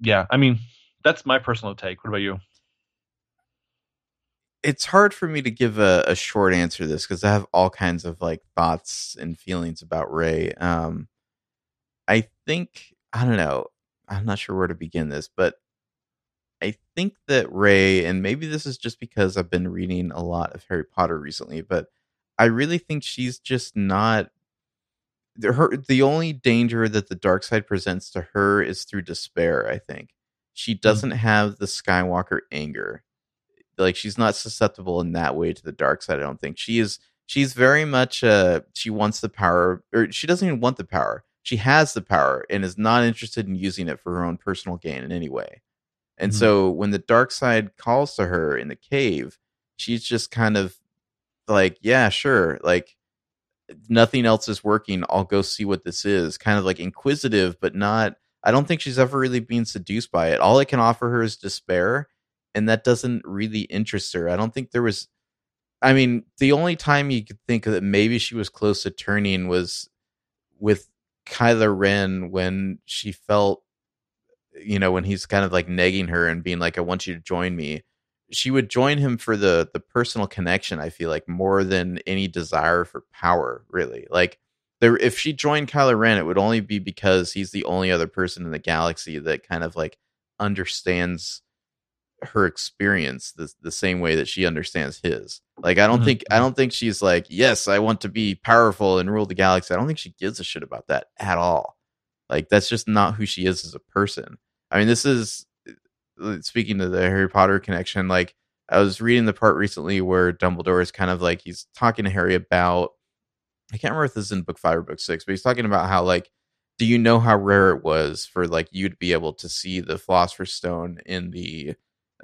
yeah, I mean, that's my personal take. What about you? It's hard for me to give a, a short answer to this because I have all kinds of like thoughts and feelings about Rey. Um, I think I don't know. I'm not sure where to begin this, but I think that Rey, and maybe this is just because I've been reading a lot of Harry Potter recently, but I really think she's just not the, her the only danger that the dark side presents to her is through despair, I think. She Hmm. doesn't have the Skywalker anger. Like she's not susceptible in that way to the dark side, I don't think. She is she's very much uh she wants the power or she doesn't even want the power. She has the power and is not interested in using it for her own personal gain in any way. And Mhm. so when the dark side calls to her in the cave, she's just kind of like, yeah, sure. Like nothing else is working. I'll go see what this is. Kind of like inquisitive, but not. I don't think she's ever really been seduced by it. All it can offer her is despair, and that doesn't really interest her. I don't think there was. I mean, the only time you could think that maybe she was close to turning was with Kylo Ren when she felt, you know, when he's kind of like negging her and being like, "I want you to join me." She would join him for the the personal connection. I feel like more than any desire for power, really. Like there, if she joined Kylo Ren, it would only be because he's the only other person in the galaxy that kind of like understands her experience the the same way that she understands his. Like I don't Mhm. think I don't think she's like, "Yes, I want to be powerful and rule the galaxy." I don't think she gives a shit about that at all. Like that's just not who she is as a person. I mean, this is uh, speaking to the Harry Potter connection, like I was reading the part recently where Dumbledore is kind of like he's talking to Harry about I can't remember if this is in book 5 or book 6, but he's talking about how like do you know how rare it was for like you to be able to see the philosopher's stone in the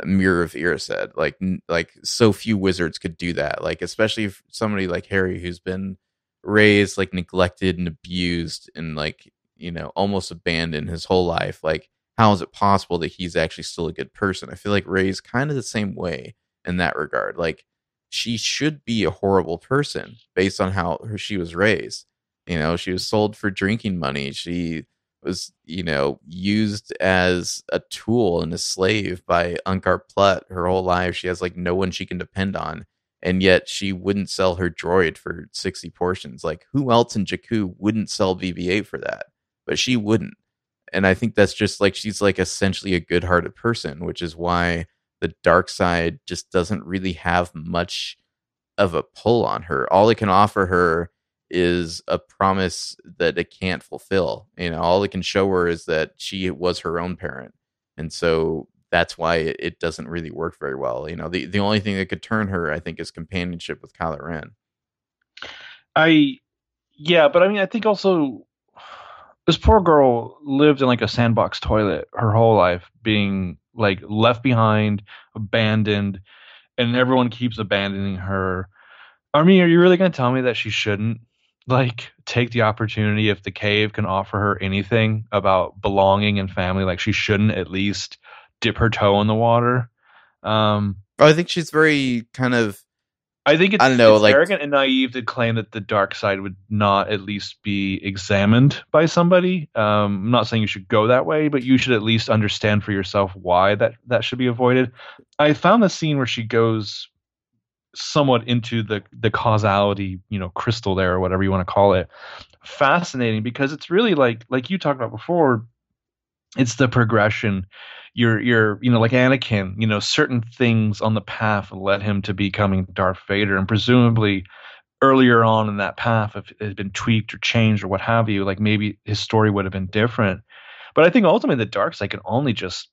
mirror of Erised. Like n- like so few wizards could do that. Like especially if somebody like Harry who's been raised like neglected and abused and like you know almost abandoned his whole life. Like how is it possible that he's actually still a good person? I feel like Rey's kind of the same way in that regard. Like she should be a horrible person based on how she was raised. You know, she was sold for drinking money. She was, you know, used as a tool and a slave by Unkar Plutt her whole life. She has like no one she can depend on. And yet she wouldn't sell her droid for 60 portions. Like who else in Jakku wouldn't sell BB-8 for that? But she wouldn't. And I think that's just like she's like essentially a good-hearted person, which is why the dark side just doesn't really have much of a pull on her. All it can offer her is a promise that it can't fulfill. You know, all it can show her is that she was her own parent. And so that's why it, it doesn't really work very well. You know, the, the only thing that could turn her, I think, is companionship with Kylo Ren. I yeah, but I mean, I think also this poor girl lived in like a sandbox toilet her whole life, being like left behind, abandoned, and everyone keeps abandoning her. I mean, are you really going to tell me that she shouldn't like take the opportunity if the cave can offer her anything about belonging and family? Like she shouldn't at least dip her toe in the water. Um, Oh, I think she's very kind of I think it's, I don't know, like- arrogant and naive to claim that the dark side would not at least be examined by somebody. Um, I'm not saying you should go that way, but you should at least understand for yourself why that that should be avoided. I found the scene where she goes somewhat into the the causality, you know, crystal there or whatever you want to call it, fascinating because it's really like like you talked about before. It's the progression you're you're you know like Anakin, you know, certain things on the path led him to becoming Darth Vader, and presumably earlier on in that path, if it had been tweaked or changed or what have you, like maybe his story would have been different. But I think ultimately the dark side can only just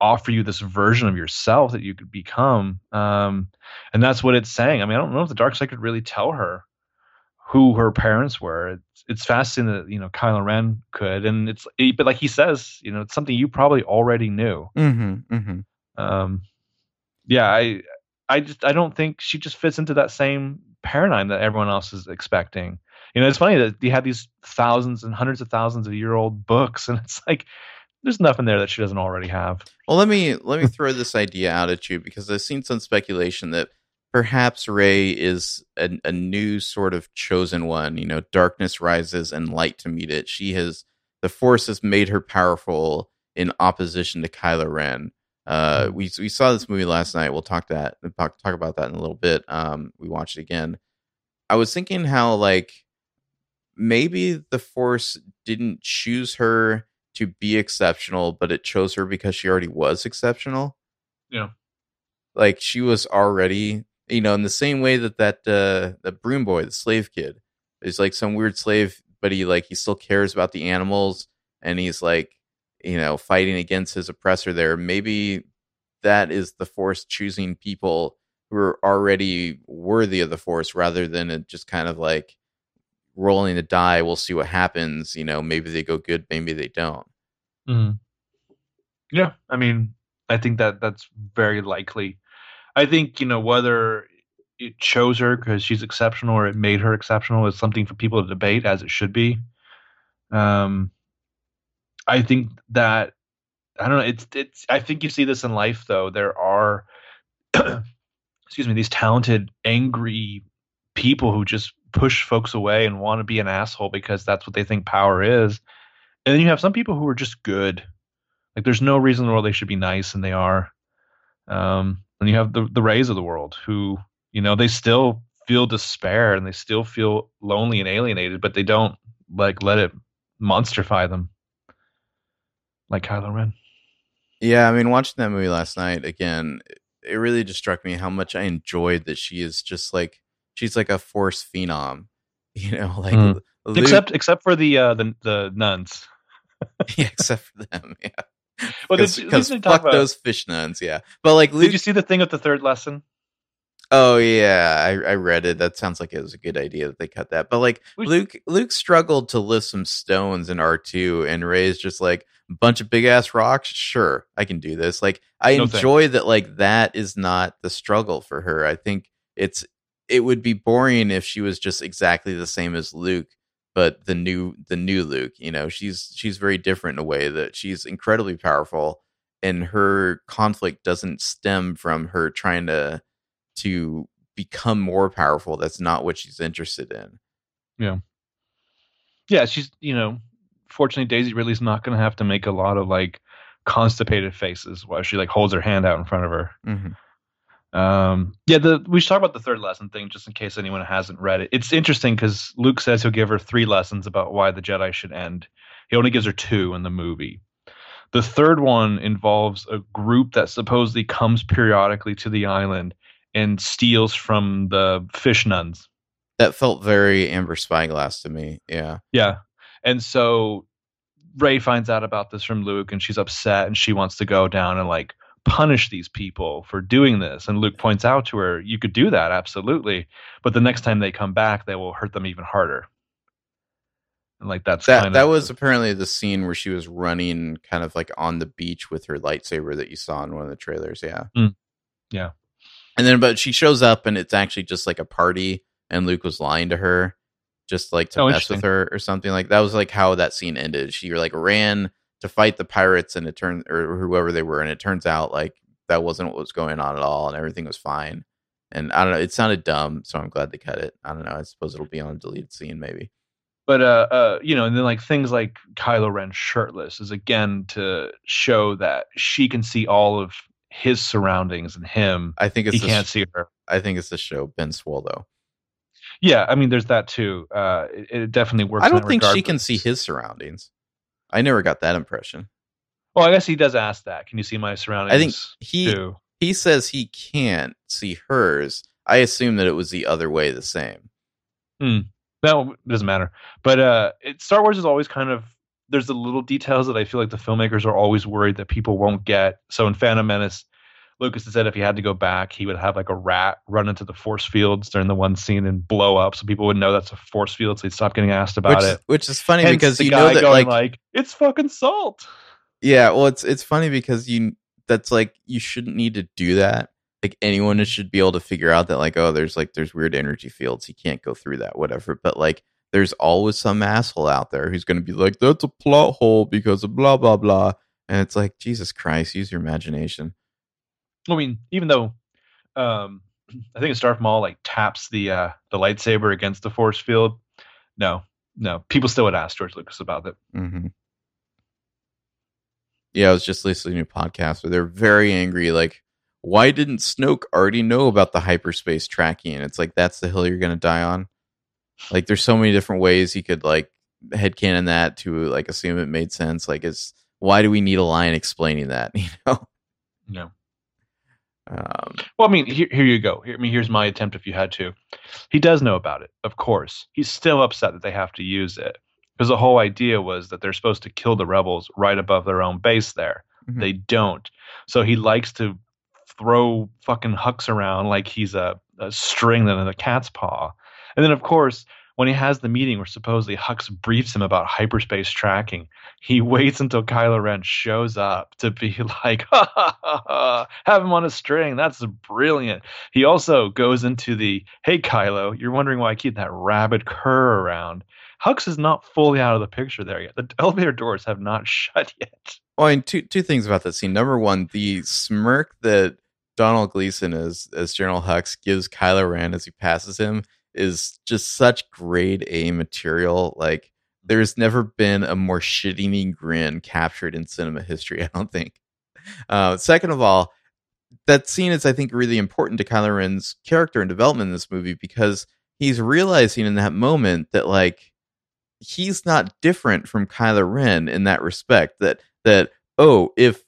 offer you this version of yourself that you could become, um, and that's what it's saying. I mean, I don't know if the dark side could really tell her who her parents were. It's, it's fascinating that you know Kylo Ren could, and it's but like he says, you know, it's something you probably already knew. mm-hmm, mm-hmm. Um, yeah, I I just I don't think she just fits into that same paradigm that everyone else is expecting. You know, it's funny that you have these thousands and hundreds of thousands of year old books, and it's like there's nothing there that she doesn't already have. Well, let me let me throw this idea out at you because I've seen some speculation that perhaps Rey is a, a new sort of chosen one. You know, darkness rises and light to meet it. She has the Force has made her powerful in opposition to Kylo Ren. Uh, we we saw this movie last night. We'll talk that talk talk about that in a little bit. Um, we watched it again. I was thinking how like maybe the Force didn't choose her to be exceptional, but it chose her because she already was exceptional. Yeah. Like she was already, you know, in the same way that that uh the broom boy, the slave kid, is like some weird slave, but he like he still cares about the animals and he's like, you know, fighting against his oppressor there. Maybe that is the force choosing people who are already worthy of the force rather than it just kind of like rolling a die. We'll see what happens. You know, maybe they go good, maybe they don't. Mhm. Yeah, I mean, I think that that's very likely. I think you know whether it chose her because she's exceptional or it made her exceptional is something for people to debate, as it should be. Um, I think that I don't know. It's it's. I think you see this in life though. There are, excuse me, these talented, angry people who just push folks away and want to be an asshole because that's what they think power is. And then you have some people who are just good. Like there's no reason in the world they should be nice, and they are. Um, and you have the the Reys of the world who, you know, they still feel despair and they still feel lonely and alienated, but they don't like let it monsterify them. Like Kylo Ren. Yeah, I mean, watching that movie last night again, it really just struck me how much I enjoyed that she is just like she's like a force phenom, you know, like Mm. Except except for the uh the the nuns. yeah, except for them, yeah. Well, Because did, did, they fuck about- those fish nuns, yeah. But like Luke, did you see the thing with the third lesson? oh yeah, I, I read it. That sounds like it was a good idea that they cut that. But like Luke, Luke struggled to lift some stones in R two, and Rey's just like a bunch of big ass rocks. Sure, I can do this. Like I No thanks. enjoy that. Like that is not the struggle for her. I think it's it would be boring if she was just exactly the same as Luke, but the new the new Luke. You know, she's she's very different in a way that she's incredibly powerful, and her conflict doesn't stem from her trying to to become more powerful. That's not what she's interested in. Yeah, Yeah, she's you know, fortunately Daisy Ridley's not gonna have to make a lot of like constipated faces while she like holds her hand out in front of her. Mm-hmm. Um, yeah, the we should talk about the third lesson thing just in case anyone hasn't read it. It's interesting because Luke says he'll give her three lessons about why the Jedi should end. He only gives her two in the movie. The third one involves a group that supposedly comes periodically to the island and steals from the fish nuns. That felt very Amber Spyglass to me. Yeah. Yeah. And so Rey finds out about this from Luke and she's upset and she wants to go down and like punish these people for doing this. And Luke points out to her, you could do that, absolutely. But the next time they come back, they will hurt them even harder. And like that's That that of was apparently the scene where she was running kind of like on the beach with her lightsaber that you saw in one of the trailers. Yeah. Mm. Yeah. And then but she shows up and it's actually just like a party and Luke was lying to her just like to Oh, mess with her or something like that was like how that scene ended. She like ran to fight the pirates and it turned or whoever they were and it turns out like that wasn't what was going on at all and everything was fine. And I don't know, it sounded dumb, so I'm glad they cut it. I don't know. I suppose it'll be on a deleted scene maybe. but uh uh you know and then like things like Kylo Ren shirtless is again to show that she can see all of his surroundings and him I think it's he can't sh- see her I think it's the show Ben Solo. yeah i mean there's that too uh it, it definitely works I don't think regard, she can see his surroundings. I never got that impression. well i guess he does ask that can you see my surroundings I think he too? he says he can't see hers. I assume that it was the other way the same. No, it doesn't matter. But uh, it, Star Wars is always kind of there's the little details that I feel like the filmmakers are always worried that people won't get. So in Phantom Menace, Lucas has said if he had to go back, he would have like a rat run into the force fields during the one scene and blow up, so people would know that's a force field, so he'd stop getting asked about Which it. which is funny Hence because you know that going like, it's fucking salt. yeah, well it's it's funny because you that's like you shouldn't need to do that. Like anyone should be able to figure out that like oh there's like there's weird energy fields. He can't go through that whatever. But like there's always some asshole out there who's going to be like that's a plot hole because of blah blah blah. And it's like, Jesus Christ, use your imagination. I mean, even though um, I think Darth Maul like taps the uh, the lightsaber against the force field, no, no, people still would ask George Lucas about it. Mm-hmm. Yeah, I was just listening to a podcast where they're very angry. Like, why didn't Snoke already know about the hyperspace tracking? And it's like that's the hill you're going to die on. Like, there's so many different ways he could like headcanon that to like assume it made sense. Like, it's why do we need a line explaining that? You know? No. Um, well, I mean, here, here you go. Here, I mean, here's my attempt. If you had to, he does know about it. Of course, he's still upset that they have to use it because the whole idea was that they're supposed to kill the rebels right above their own base. There, Mhm. they don't. So he likes to throw fucking Hux around like he's a, a string in a cat's paw. And then, of course, when he has the meeting where supposedly Hux briefs him about hyperspace tracking, he waits until Kylo Ren shows up to be like, ha ha ha, ha have him on a string. That's brilliant. He also goes into the, hey, Kylo, you're wondering why I keep that rabid cur around. Hux is not fully out of the picture there yet. The elevator doors have not shut yet. Well, and two two things about that scene. Number one, the smirk that Domhnall Gleeson as as General Hux gives Kylo Ren as he passes him is just such grade A material. Like there's never been a more shit-eating grin captured in cinema history. I don't think. Uh, second of all, that scene is I think really important to Kylo Ren's character and development in this movie because he's realizing in that moment that like he's not different from Kylo Ren in that respect. That that oh if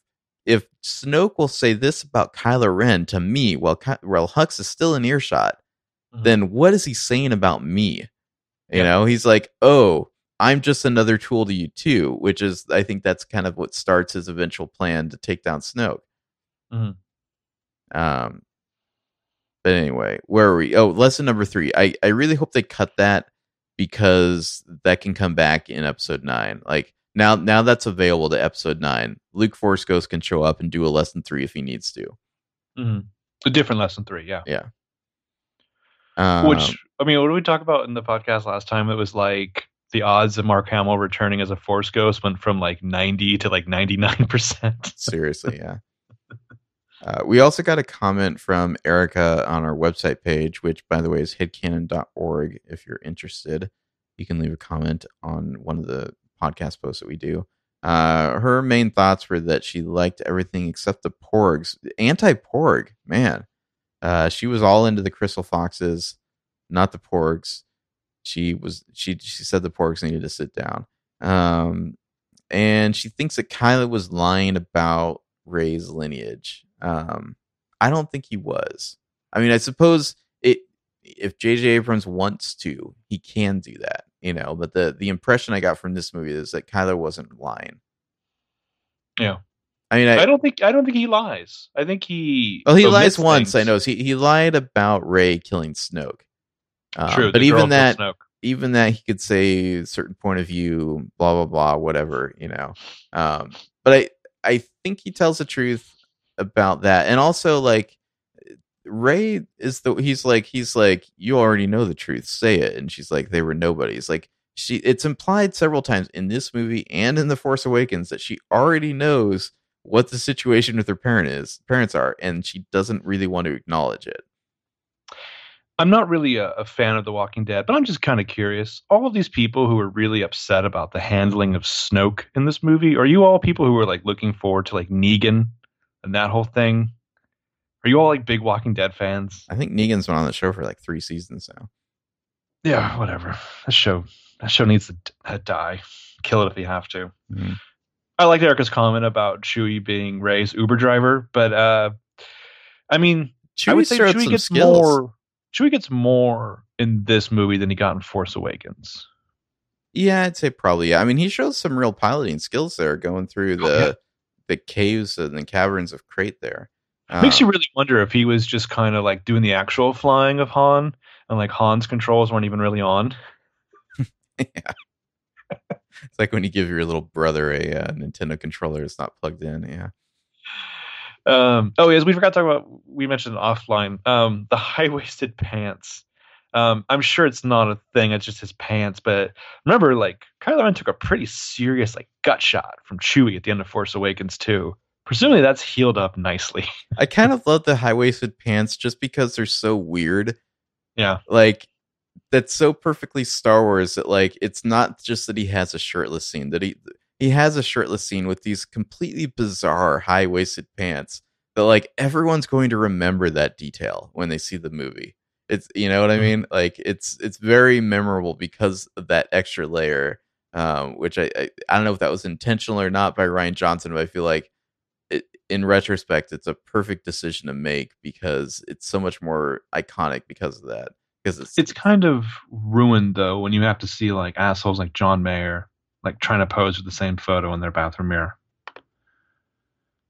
if Snoke will say this about Kylo Ren to me while Ky- while Hux is still in earshot, Mhm. then what is he saying about me? You Yeah. know, he's like, oh, I'm just another tool to you too, which is I think that's kind of what starts his eventual plan to take down Snoke. Mhm. Um, but anyway, where are we? Oh, lesson number three. I I really hope they cut that because that can come back in episode nine. Like now, now that's available to episode nine. Luke Force Ghost can show up and do a lesson three if he needs to. Mhm. A different lesson three, yeah, yeah. Um, Which I mean, what did we talk about in the podcast last time? It was like the odds of Mark Hamill returning as a Force Ghost went from like ninety to like ninety nine percent. seriously, yeah. Uh, we also got a comment from Erica on our website page, which, by the way, is headcanon.org. If you're interested, you can leave a comment on one of the podcast posts that we do. Uh, her main thoughts were that she liked everything except the porgs. Anti porg, man. Uh, she was all into the crystal foxes, not the porgs. She was she she said the porgs needed to sit down. Um, and she thinks that Kylo was lying about Rey's lineage. Um, I don't think he was. I mean, I suppose it if J.J. Abrams wants to, he can do that, you know. But the the impression I got from this movie is that Kylo wasn't lying. Yeah. I mean, I, I don't think I don't think he lies. I think he well, he lies once. I know he he lied about Rey killing Snoke. Um, True, but even that, even that he could say a certain point of view, blah blah blah, whatever, you know. Um, but I I think he tells the truth about that, and also like Rey is the he's like he's like you already know the truth, say it, and she's like they were nobodies. Like she, it's implied several times in this movie and in the Force Awakens that she already knows what the situation with her parent is parents are, and she doesn't really want to acknowledge it. I'm not really a, a fan of The Walking Dead, but I'm just kind of curious. All of these people who are really upset about the handling of Snoke in this movie, are you all people who are like looking forward to like Negan and that whole thing? Are you all like big Walking Dead fans? I think Negan's been on the show for like three seasons now. Yeah, whatever. That show that show needs to die. Kill it if you have to. Mhm. I liked Erica's comment about Chewie being Rey's Uber driver, but uh I mean, I would Chewie say Chewie gets skills. more. Chewie gets more in this movie than he got in Force Awakens. Yeah, I'd say probably. Yeah. I mean, he shows some real piloting skills there, going through the Oh, yeah. the caves and the caverns of Crait. There Makes you Um, really wonder if he was just kind of like doing the actual flying of Han, and like Han's controls weren't even really on. yeah. It's like when you give your little brother a uh, Nintendo controller; it's not plugged in. Yeah. Um, oh, yes, we forgot to talk about. We mentioned offline. Um, the high waisted pants. Um, I'm sure it's not a thing. It's just his pants. But remember, like Kylo Ren took a pretty serious like gut shot from Chewie at the end of Force Awakens too. Presumably that's healed up nicely. I kind of love the high waisted pants just because they're so weird. yeah. Like that's so perfectly Star Wars that like it's not just that he has a shirtless scene that he he has a shirtless scene with these completely bizarre high waisted pants that like everyone's going to remember that detail when they see the movie. It's you know what I Mhm. mean? Like it's it's very memorable because of that extra layer. Um, which I, I I don't know if that was intentional or not by Rian Johnson, but I feel like it, in retrospect, it's a perfect decision to make because it's so much more iconic because of that. Because it's It's kind of ruined though when you have to see like assholes like John Mayer like trying to pose with the same photo in their bathroom mirror.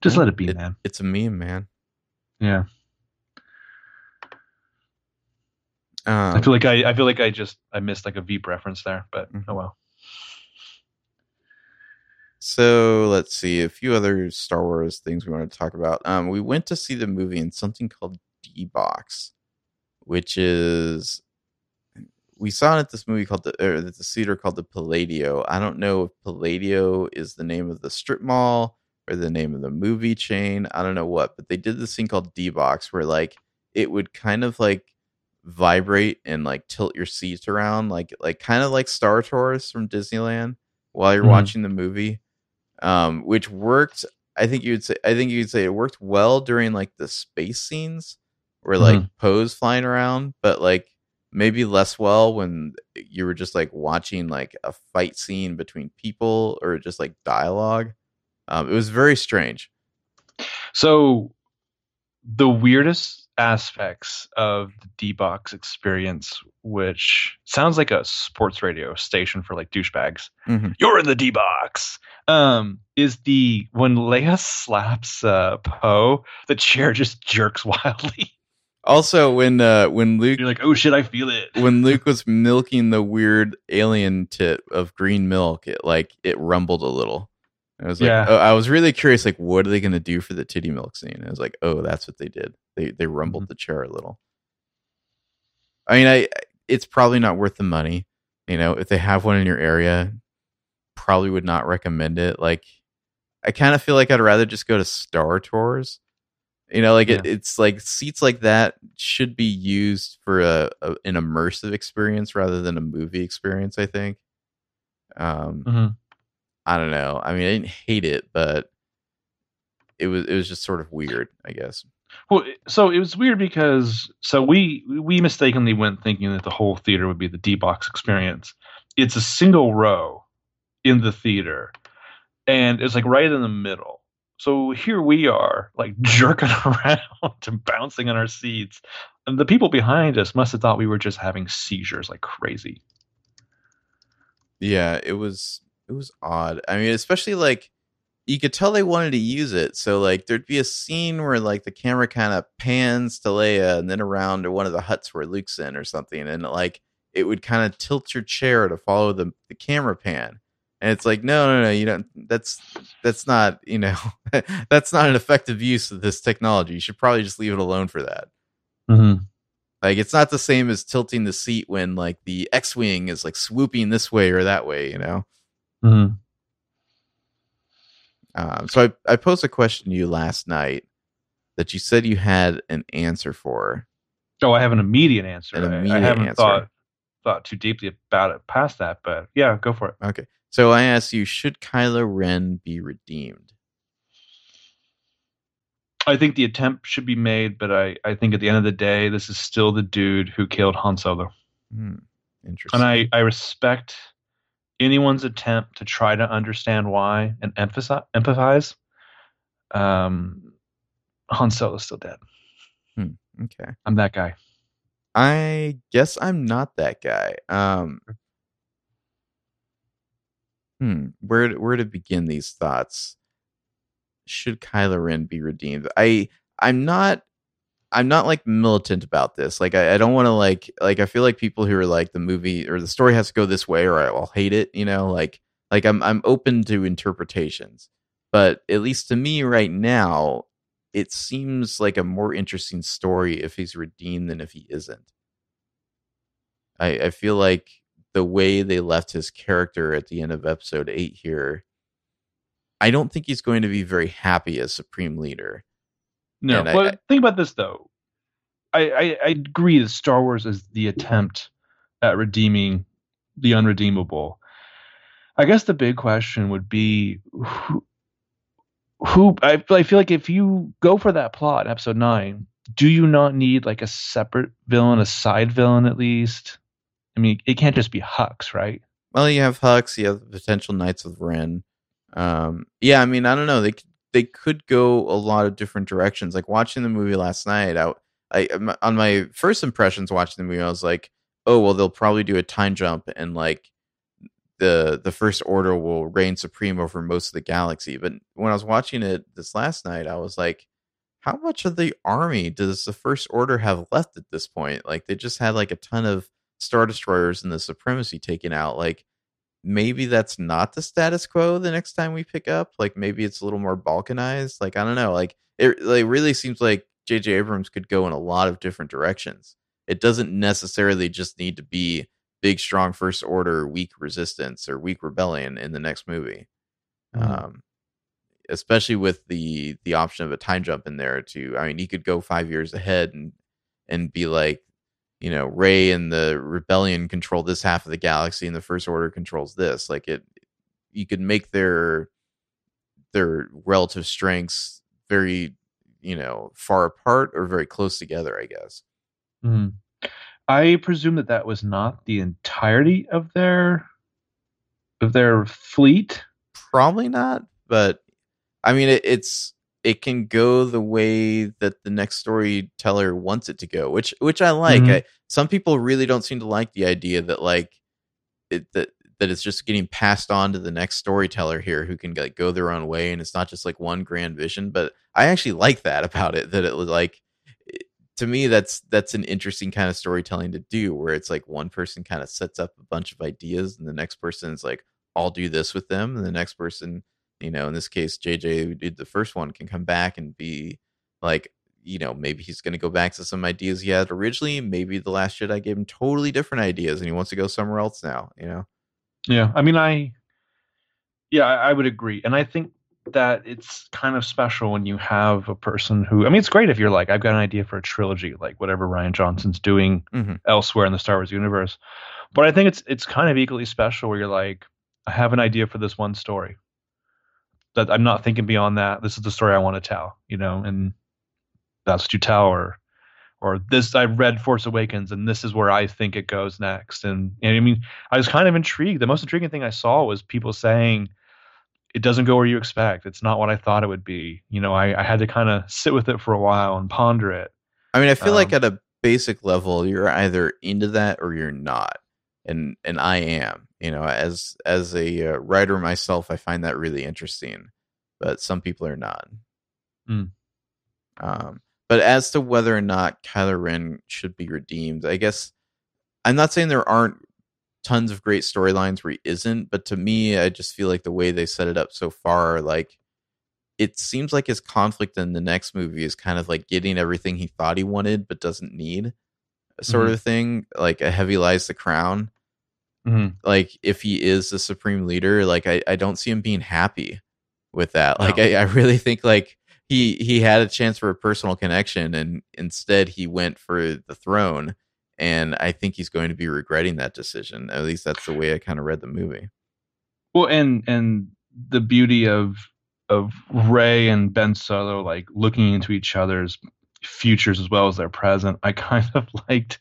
Just let it be, man. it's a meme, man. Yeah. Um, I feel like I, I feel like I just I missed like a Veep reference there, but Mhm. oh well. So let's see a few other Star Wars things we want to talk about. Um, we went to see the movie in something called D Box, which is we saw it at this movie called the or at the theater called the Palladio. I don't know if Palladio is the name of the strip mall or the name of the movie chain. I don't know what, but they did this thing called D Box where like it would kind of like vibrate and like tilt your seats around like like kind of like Star Tours from Disneyland while you're Mhm. watching the movie um, which worked. I think you'd say. I think you'd say it worked well during like the space scenes, where like Poe's flying around, but like maybe less well when you were just like watching like a fight scene between people or just like dialogue. Um, it was very strange. So the weirdest aspects of the D-Box experience, which sounds like a sports radio station for like douchebags. Mhm. You're in the D-Box. Um, is the when Leia slaps uh, Poe, the chair just jerks wildly. Also, when uh, when Luke You're like, oh shit, I feel it. when Luke was milking the weird alien tit of green milk, it like it rumbled a little. I was like, Yeah. oh, I was really curious, like, what are they going to do for the titty milk scene? I was like, oh, that's what they did. They they rumbled Mhm. the chair a little. I mean, I it's probably not worth the money. You know, if they have one in your area, probably would not recommend it. Like, I kind of feel like I'd rather just go to Star Tours. You know, like it, it's like seats like that should be used for a, a an immersive experience rather than a movie experience. I think. Um, Mhm. I don't know. I mean, I didn't hate it, but it was it was just sort of weird. I guess. Well, so it was weird because so we we mistakenly went thinking that the whole theater would be the D box experience. It's a single row in the theater, and it's like right in the middle. So here we are, like jerking around and bouncing on our seats, and the people behind us must have thought we were just having seizures like crazy. Yeah, it was it was odd. I mean, especially like you could tell they wanted to use it. So like there'd be a scene where like the camera kind of pans to Leia and then around to one of the huts where Luke's in or something, and like it would kind of tilt your chair to follow the the camera pan. And it's like, no, no, no, you don't. That's that's not, you know, that's not an effective use of this technology. You should probably just leave it alone for that. Mm-hmm. Like it's not the same as tilting the seat when like the X-wing is like swooping this way or that way, you know. Mm-hmm. Um, so I I posed a question to you last night that you said you had an answer for. Oh, I have an immediate answer. An I- I, haven't answer. thought thought too deeply about it past that, but yeah, go for it. Okay, so I ask you, should Kylo Ren be redeemed? I think the attempt should be made, but I, I think at the end of the day, this is still the dude who killed Han Solo. Hmm, interesting. And I, I respect anyone's attempt to try to understand why and emphasize, empathize. Um, Han Solo's still dead. okay. I'm that guy. I guess I'm not that guy. Um, hmm, where where to begin these thoughts? Should Kylo Ren be redeemed? I I'm not I'm not like militant about this. Like I, I don't want to like like I feel like people who are like the movie or the story has to go this way or I'll hate it. You know, like like I'm I'm open to interpretations, but at least to me right now, it seems like a more interesting story if he's redeemed than if he isn't. I, I feel like the way they left his character at the end of episode eight here, I don't think he's going to be very happy as supreme leader. No, And but I- think about this though. I, I I agree that Star Wars is the attempt at redeeming the unredeemable. I guess the big question would be who who I, I feel like if you go for that plot in episode 9 do you not need like a separate villain a side villain at least i mean it can't just be hux right Well, you have Hux, you have the potential Knights of Ren. Um, yeah, I mean, I don't know. They they could go a lot of different directions. Like watching the movie last night, I on my first impressions watching the movie, I was like, oh well, they'll probably do a time jump and like the the First Order will reign supreme over most of the galaxy. But when I was watching it this last night, I was like, how much of the army does the First Order have left at this point? Like they just had like a ton of star destroyers and the supremacy taken out like maybe that's not the status quo the next time we pick up like maybe it's a little more balkanized like i don't know like it like really seems like jj abrams could go in a lot of different directions. It doesn't necessarily just need to be big strong first order weak resistance or weak rebellion in the next movie. Mhm. um especially with the the option of a time jump in there too i mean he could go five years ahead and and be like you know, Rey and the rebellion control this half of the galaxy and the first order controls this. Like it you could make their their relative strengths very, you know, far apart or very close together, I guess. Mhm. i presume that that was not the entirety of their of their fleet Probably not, but I mean it, it's it can go the way that the next storyteller wants it to go, which which I like. Mhm. I, some people really don't seem to like the idea that like it, that that it's just getting passed on to the next storyteller here who can like go their own way and it's not just like one grand vision. But I actually like that about it that it was like to me that's that's an interesting kind of storytelling to do where it's like one person kind of sets up a bunch of ideas and the next person is like I'll do this with them and the next person you know in this case jj who did the first one can come back and be like you know maybe he's going to go back to some ideas he had originally maybe the last jedi gave him totally different ideas and he wants to go somewhere else now you know Yeah, I mean, I yeah, I, I would agree, and I think that it's kind of special when you have a person who. I mean, it's great if you're like, I've got an idea for a trilogy, like whatever Rian Johnson's doing Mhm. elsewhere in the Star Wars universe. But I think it's it's kind of equally special where you're like, I have an idea for this one story. That I'm not thinking beyond that. This is the story I want to tell, you know, and that's what you tell, or or this I've read Force Awakens and this is where I think it goes next. And, and I mean, I was kind of intrigued. The most intriguing thing I saw was people saying it doesn't go where you expect. It's not what I thought it would be. You know, I, I had to kind of sit with it for a while and ponder it. i mean i feel like Um, at a basic level you're either into that or you're not and and i am you know as as a uh, writer myself i find that really interesting but some people are not Mm. um but as to whether or not Kylo Ren should be redeemed, I guess I'm not saying there aren't tons of great storylines where he isn't, but to me, I just feel like the way they set it up so far, like it seems like his conflict in the next movie is kind of like getting everything he thought he wanted but doesn't need, sort Mhm. of thing. Like a heavy lies the crown. Mhm. Like if he is the supreme leader, like I, I don't see him being happy with that. Like No. I, I really think like he he had a chance for a personal connection and instead he went for the throne and I think he's going to be regretting that decision. At least that's the way I kind of read the movie. Well, and and the beauty of of Rey and Ben Solo like looking into each other's futures as well as their present. I kind of liked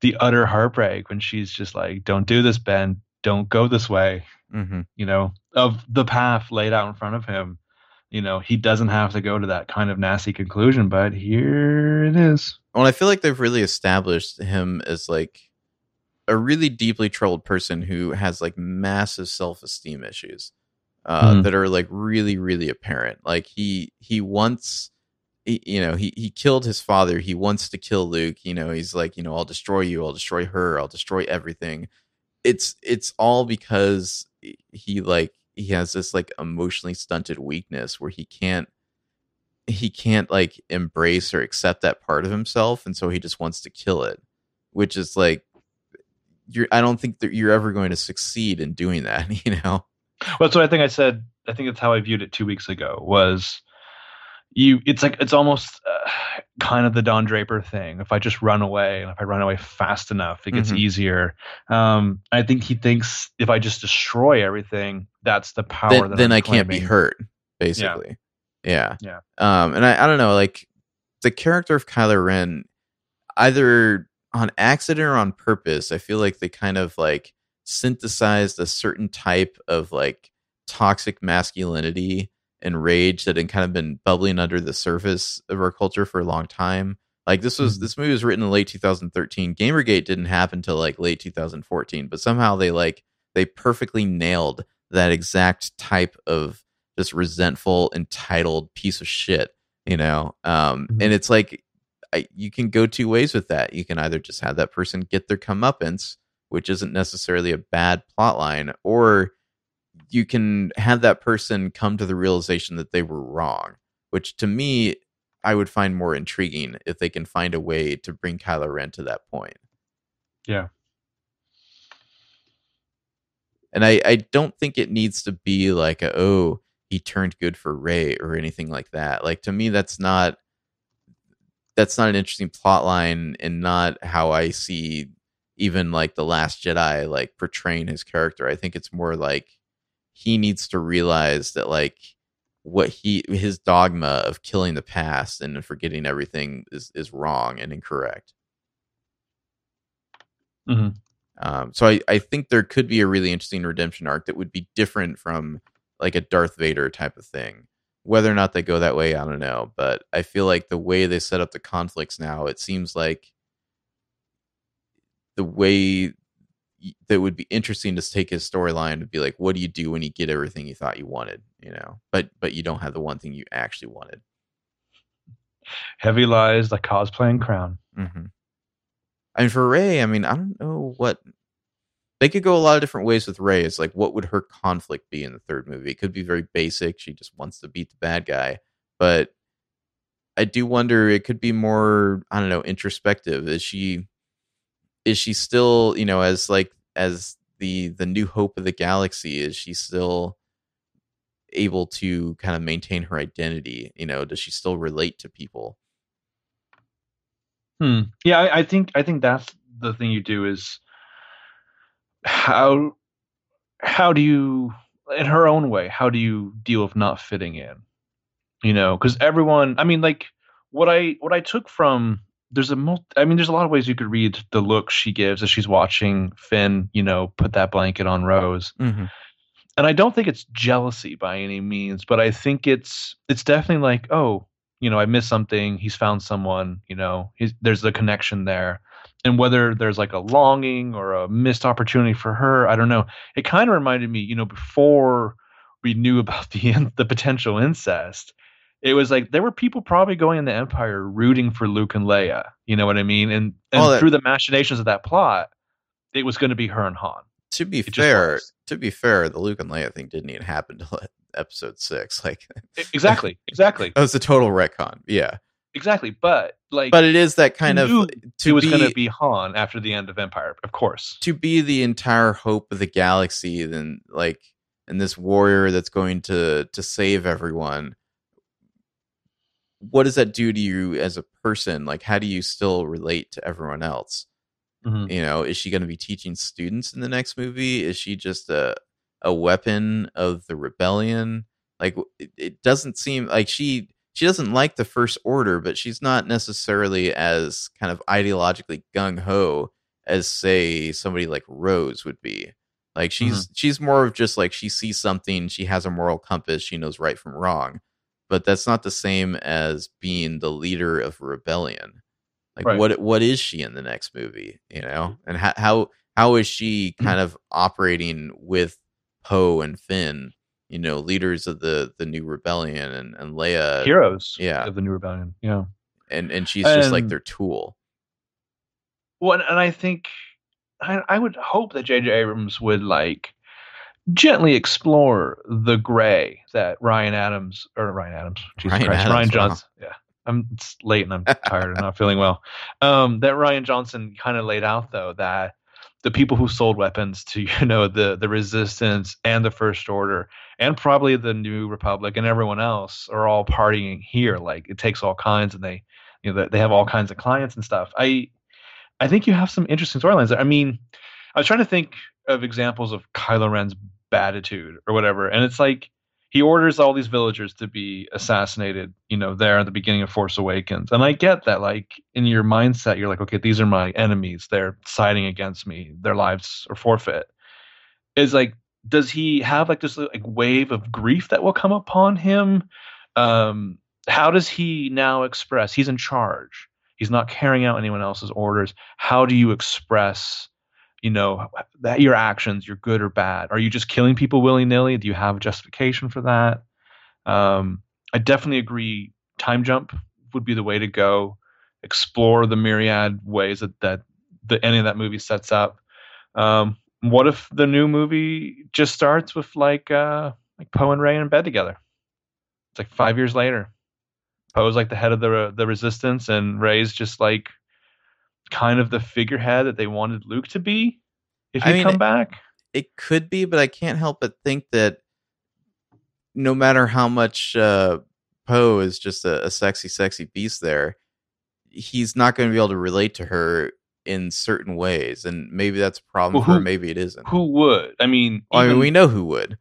the utter heartbreak when she's just like, "Don't do this, Ben. Don't go this way." Mm-hmm. You know, of the path laid out in front of him. You know, he doesn't have to go to that kind of nasty conclusion, but here it is. Well, I feel like they've really established him as like a really deeply troubled person who has like massive self-esteem issues uh, Mhm. that are like really, really apparent. Like he he wants, you know, he he killed his father. He wants to kill Luke. You know, he's like, you know, I'll destroy you. I'll destroy her. I'll destroy everything. It's it's all because he like he has this like emotionally stunted weakness where he can't he can't like embrace or accept that part of himself and so he just wants to kill it which is like you're I don't think that you're ever going to succeed in doing that. You know. Well, so I think I said. I think that's how I viewed it two weeks ago. Was you? It's like it's almost uh, kind of the Don Draper thing. If I just run away, and if I run away fast enough, it gets Mhm. easier. Um, I think he thinks if I just destroy everything, that's the power. then, that then I'm can't be hurt, basically. Yeah. Yeah. Um, and I, I don't know, like the character of Kylo Ren, either on accident or on purpose, I feel like they kind of like synthesized a certain type of like toxic masculinity and rage that had kind of been bubbling under the surface of our culture for a long time. Like this was Mhm. this movie was written in late 2013. Gamergate didn't happen until like late 2014, but somehow they like they perfectly nailed that exact type of just resentful, entitled piece of shit, you know. Um, Mhm. and it's like I, you can go two ways with that. You can either just have that person get their comeuppance, which isn't necessarily a bad plot line, or you can have that person come to the realization that they were wrong, which to me I would find more intriguing if they can find a way to bring Kylo Ren to that point. Yeah. And I, I don't think it needs to be like a oh he turned good for Rey or anything like that. Like to me that's not that's not an interesting plot line and not how I see even like the last Jedi like portraying his character. I think it's more like he needs to realize that like what he his dogma of killing the past and forgetting everything is is wrong and incorrect. Mhm. Um, so I, I think there could be a really interesting redemption arc that would be different from like a Darth Vader type of thing. Whether or not they go that way, I don't know. But I feel like the way they set up the conflicts now, it seems like the way that would be interesting to take his storyline and be like, what do you do when you get everything you thought you wanted, you know, but but you don't have the one thing you actually wanted. Heavy lies, like cosplaying crown. Mm-hmm. I mean, for Rey, I mean, I don't know what they could go a lot of different ways with Rey. It's like, what would her conflict be in the third movie? It could be very basic. She just wants to beat the bad guy, but I do wonder. It could be more, I don't know, introspective. Is she, is she still, you know, as like as the the new hope of the galaxy? Is she still able to kind of maintain her identity? You know, does she still relate to people? Hmm. Yeah, I, I think I think that's the thing you do is how how do you in her own way how do you deal with not fitting in you know because everyone i mean like what i what i took from there's a mul- i mean there's a lot of ways you could read the look she gives as she's watching finn you know put that blanket on rose Mm-hmm. and I don't think it's jealousy by any means, but I think it's it's definitely like, oh, you know, I missed something. He's found someone. You know, he's, there's a connection there, and whether there's like a longing or a missed opportunity for her, I don't know. It kind of reminded me, you know, before we knew about the the potential incest. It was like there were people probably going in the Empire rooting for Luke and Leia. You know what I mean? And and Well, that- through the machinations of that plot, it was going to be her and Han. to be just fair, to be fair, the Luke and Leia thing didn't even happen until episode six. Like Exactly, exactly, that was a total retcon. Yeah, exactly. But like, but it is that kind of to it was be, going to be Han after the end of Empire, of course. to be the entire hope of the galaxy. Then like and this warrior that's going to to save everyone. What does that do to you as a person? Like, how do you still relate to everyone else? Mhm. you know is she going to be teaching students in the next movie is she just a a weapon of the rebellion like it, it doesn't seem like she she doesn't like the first order but she's not necessarily as kind of ideologically gung-ho as say somebody like rose would be like she's she's more of just like she sees something she has a moral compass she knows right from wrong but that's not the same as being the leader of rebellion like Right. what what is she in the next movie you know and how how how is she mm-hmm. kind of operating with poe and finn you know leaders of the the new rebellion and and leia Heroes, yeah. of the New Rebellion. Yeah. and and she's just like their tool Well, and- and I think I, I would hope that J.J. Abrams would like gently explore the gray that Ryan Adams or Ryan Adams, Jesus Ryan Christ, Adams, Ryan wow. Johnson. Yeah, I'm it's late and I'm tired and not feeling well. Um, that Rian Johnson kind of laid out though that the people who sold weapons to you know the the resistance and the first order and probably the new republic and everyone else are all partying here like it takes all kinds and they you know they have all kinds of clients and stuff i i think you have some interesting storylines i mean i was trying to think of examples of kylo ren's batitude or whatever and it's like he orders all these villagers to be assassinated, you know, there at the beginning of Force Awakens. And I get that, like, in your mindset, you're like, okay, these are my enemies. They're siding against me. Their lives are forfeit. Is like, does he have like this like wave of grief that will come upon him? Um, how does he now express? He's in charge. He's not carrying out anyone else's orders. How do you express you know that your actions you're good or bad. Are you just killing people willy-nilly? Do you have a justification for that? Um, i definitely agree time jump would be the way to go. Explore the myriad ways that that the ending of that movie sets up. Um, what if the new movie just starts with like uh like poe and rey in bed together? It's like five years later. Poe's like the head of the the resistance and rey's just like kind of the figurehead that they wanted Luke to be if he come back? It could be, but I can't help but think that no matter how much uh, Poe is just a, a, sexy, sexy beast there, he's not going to be able to relate to her in certain ways, and maybe that's a problem well, who, for her. Maybe it isn't. Who would? I mean, even, I mean, we know who would.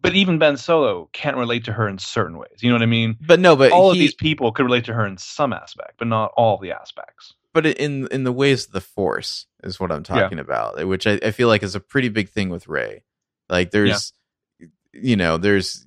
But even Ben Solo can't relate to her in certain ways. You know what I mean? But no, but all he, of these people could relate to her in some aspect, but not all the aspects but in in the ways of the force is what I'm talking yeah. about, which I, I, feel like is a pretty big thing with Rey. Like there's, yeah. you know, there's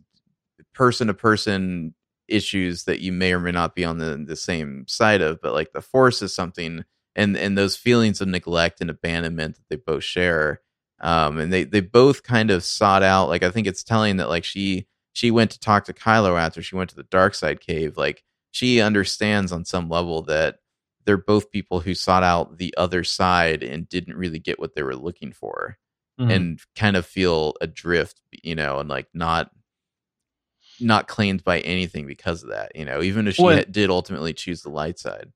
person to person issues that you may or may not be on the the same side of, but like the force is something, and and those feelings of neglect and abandonment that they both share, um, and they they both kind of sought out. Like I think it's telling that like she she went to talk to Kylo after she went to the dark side cave, like she understands on some level that they're both people who sought out the other side and didn't really get what they were looking for mm-hmm. and kind of feel adrift you know and like not not claimed by anything because of that you know even if she well, did ultimately choose the light side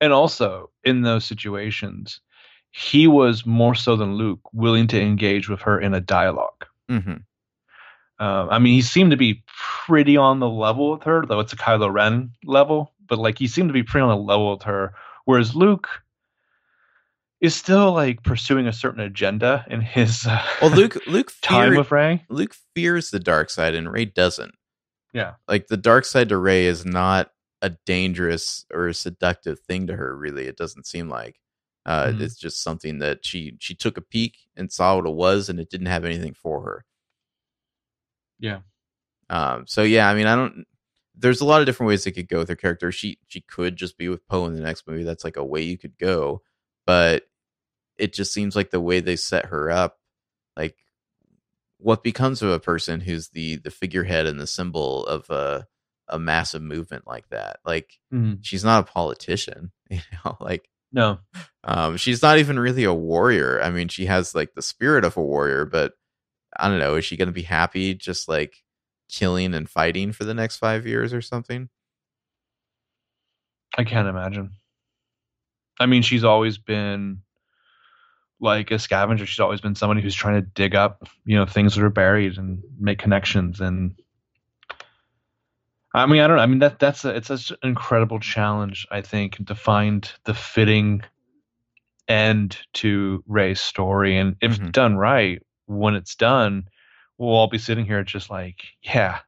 and also in those situations he was more so than luke willing to engage with her in a dialog mm-hmm. uh, i mean he seemed to be pretty on the level with her though it's a kylo ren level but like he seemed to be pretty on the level with her. Whereas Luke is still like pursuing a certain agenda in his uh, well, Luke Luke time with Rey. Luke fears the dark side, and Rey doesn't. Yeah, like the dark side to Rey is not a dangerous or a seductive thing to her. Really, it doesn't seem like. Uh, mm-hmm. It's just something that she she took a peek and saw what it was, and it didn't have anything for her. Yeah. Um. So yeah, I mean, I don't there's a lot of different ways they could go with her character. She she could just be with Poe in the next movie. That's like a way you could go, but it just seems like the way they set her up, like what becomes of a person who's the the figurehead and the symbol of a a massive movement like that. Like mm-hmm. she's not a politician, you know, like no. Um she's not even really a warrior. I mean, she has like the spirit of a warrior, but I don't know, is she going to be happy just like killing and fighting for the next five years or something? I can't imagine. I mean, she's always been like a scavenger. She's always been somebody who's trying to dig up, you know, things that are buried and make connections. And I mean, I don't know. I mean, that that's a, it's such an incredible challenge, I think, to find the fitting end to Rey's story. And if mm-hmm. done right, when it's done, we'll all be sitting here just like, yeah,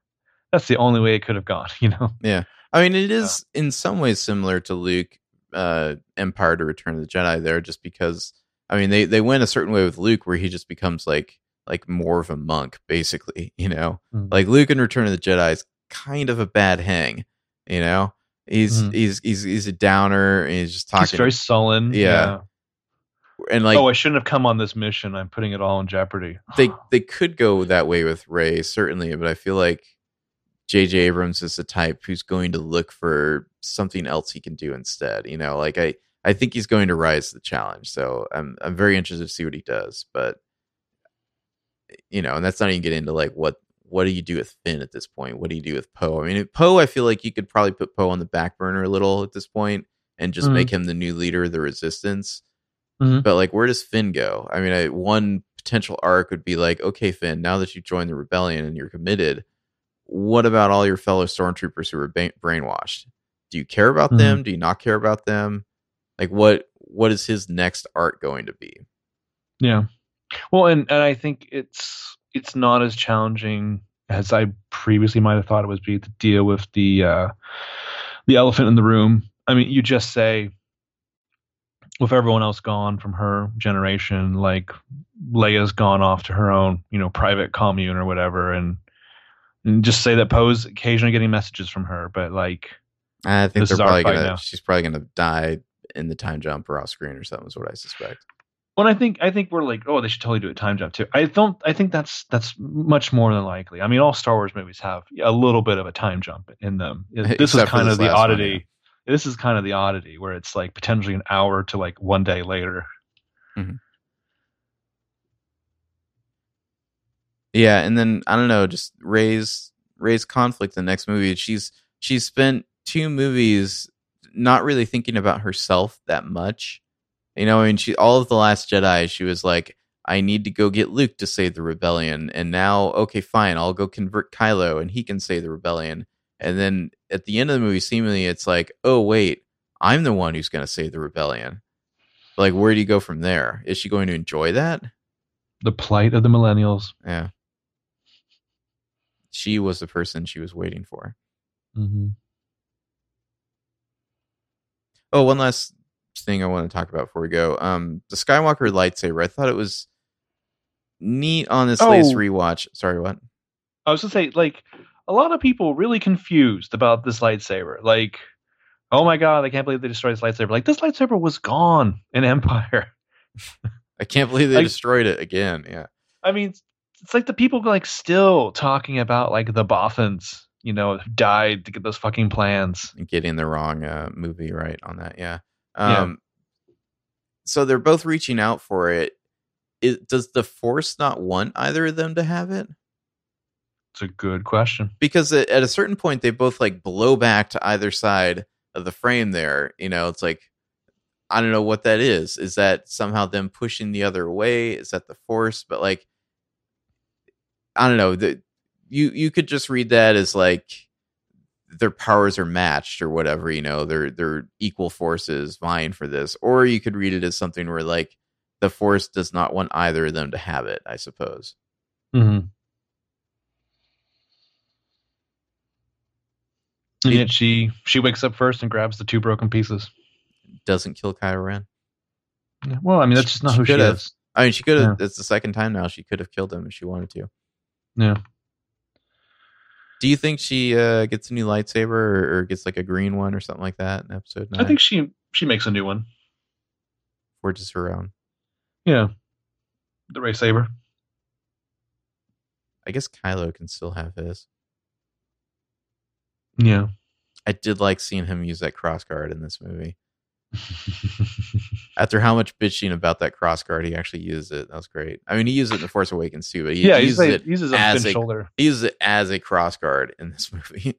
that's the only way it could have gone, you know? Yeah. I mean, it is in some ways similar to Luke, uh, Empire to Return of the Jedi there, just because, I mean, they, they went a certain way with Luke where he just becomes like, like more of a monk, basically, you know? Mm-hmm. Like Luke in Return of the Jedi is kind of a bad hang, you know? He's, mm-hmm. he's, he's, he's a downer he's just talking. He's very sullen. Yeah. yeah and like oh i shouldn't have come on this mission i'm putting it all in jeopardy they they could go that way with rey certainly but i feel like jj abrams is the type who's going to look for something else he can do instead you know like i i think he's going to rise to the challenge so i'm i'm very interested to see what he does but you know and that's not even getting into like what what do you do with Finn at this point? What do you do with Poe? I mean, Poe, I feel like you could probably put Poe on the back burner a little at this point and just mm. make him the new leader of the Resistance Mhm. But like, where does Finn go? I mean, I, one potential arc would be like, okay, Finn, now that you've joined the rebellion and you're committed, what about all your fellow stormtroopers who were ba- brainwashed? Do you care about Mhm. them? Do you not care about them? Like, what what is his next arc going to be? Yeah. Well, and and I think it's it's not as challenging as I previously might have thought it would be to deal with the uh, the elephant in the room. I mean, you just say with everyone else gone from her generation, like Leia's gone off to her own, you know, private commune or whatever, and and just say that Poe's occasionally getting messages from her, but like, I think they're is probably gonna. now. She's probably gonna die in the time jump or off screen or something. Is what I suspect. Well, I think I think we're like, oh, they should totally do a time jump too. I don't. I think that's that's much more than likely. I mean, all Star Wars movies have a little bit of a time jump in them. This is Except for kind of the last one, oddity. This is kind of the oddity where it's like potentially an hour to like one day later. Mm-hmm. Yeah, and then I don't know, just Rey's Rey's conflict in the next movie. She's she's spent two movies not really thinking about herself that much. You know, I mean, she all of the Last Jedi, she was like, I need to go get Luke to save the rebellion, and now, okay, fine, I'll go convert Kylo, and he can save the rebellion. And then at the end of the movie, seemingly it's like, oh wait, I'm the one who's going to save the rebellion. Like, where do you go from there? Is she going to enjoy that? The plight of the millennials. Yeah. She was the person she was waiting for. Mm-hmm. Oh, one last thing I want to talk about before we go. Um, the Skywalker lightsaber. I thought it was neat on this Oh. latest rewatch. Sorry, what? I was gonna say, like, a lot of people really confused about this lightsaber. Like, oh my god, I can't believe they destroyed this lightsaber. Like, this lightsaber was gone in Empire. I can't believe they Like- destroyed it again. Yeah. I mean, it's- it's like the people like still talking about like the Bothans, you know, who died to get those fucking plans. Getting the wrong uh, movie right on that. Yeah. Yeah. Um, So they're both reaching out for it. It, does the Force not want either of them to have it? It's a good question. because at a certain point they both like blow back to either side of the frame there you know? It's like i don't know what that is. Is that somehow them pushing the other way? Is that the force? But like i don't know. The, you you could just read that as like their powers are matched or whatever you know? They're they're equal forces vying for this. Or you could read it as something where like the force does not want either of them to have it i suppose. Mm-hmm. And yet she she wakes up first and grabs the two broken pieces. doesn't kill Kylo Ren. Yeah, Well, I mean, that's just not She who she have. is. I mean, she could have. It's the second time now. She could have killed him if she wanted to. Yeah. Do you think she uh, gets a new lightsaber or, or gets like a green one or something like that in episode nine? I think she she makes a new one. forges her own. Yeah. The ray saber. I guess Kylo can still have his. Yeah. I did like seeing him use that cross guard in this movie. After how much bitching about that cross guard, he actually used it. That was great. I mean, he used it in The Force Awakens too, but he yeah, uses like, it. uses as a- shoulder. He uses it as a cross guard in this movie.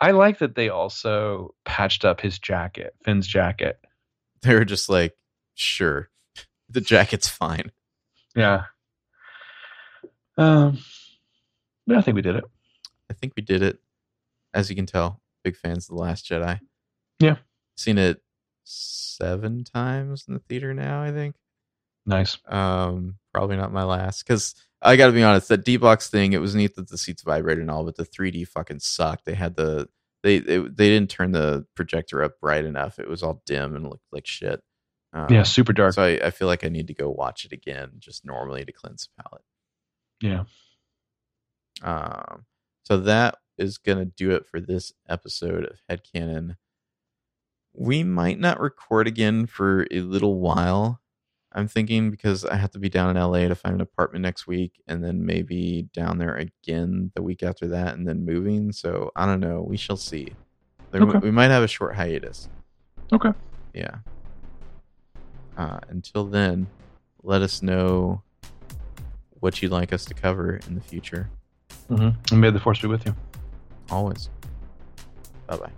I like that they also patched up his jacket, Finn's jacket. they were just like, sure, the jacket's fine. Yeah. Um, yeah, I think we did it. I think we did it. As you can tell, big fans of The Last Jedi. Yeah. Seen it seven times in the theater now, I think. Nice. Um, probably not my last. Because I gotta be honest, that D box thing, it was neat that the seats vibrated and all, but the 3D fucking sucked. They had the they they, they didn't turn the projector up bright enough. It was all dim and looked like shit. Um, Yeah, super dark. So I, I feel like I need to go watch it again, just normally to cleanse the palate. yeah. Um, so that is going to do it for this episode of Headcanon. We might not record again for a little while. I'm thinking because I have to be down in LA to find an apartment next week and then maybe down there again the week after that and then moving. So I don't know. We shall see. There, Okay. We might have a short hiatus. Okay. Yeah. Uh, until then, let us know what you'd like us to cover in the future. Mm-hmm. And may the force be with you. Always. Bye bye.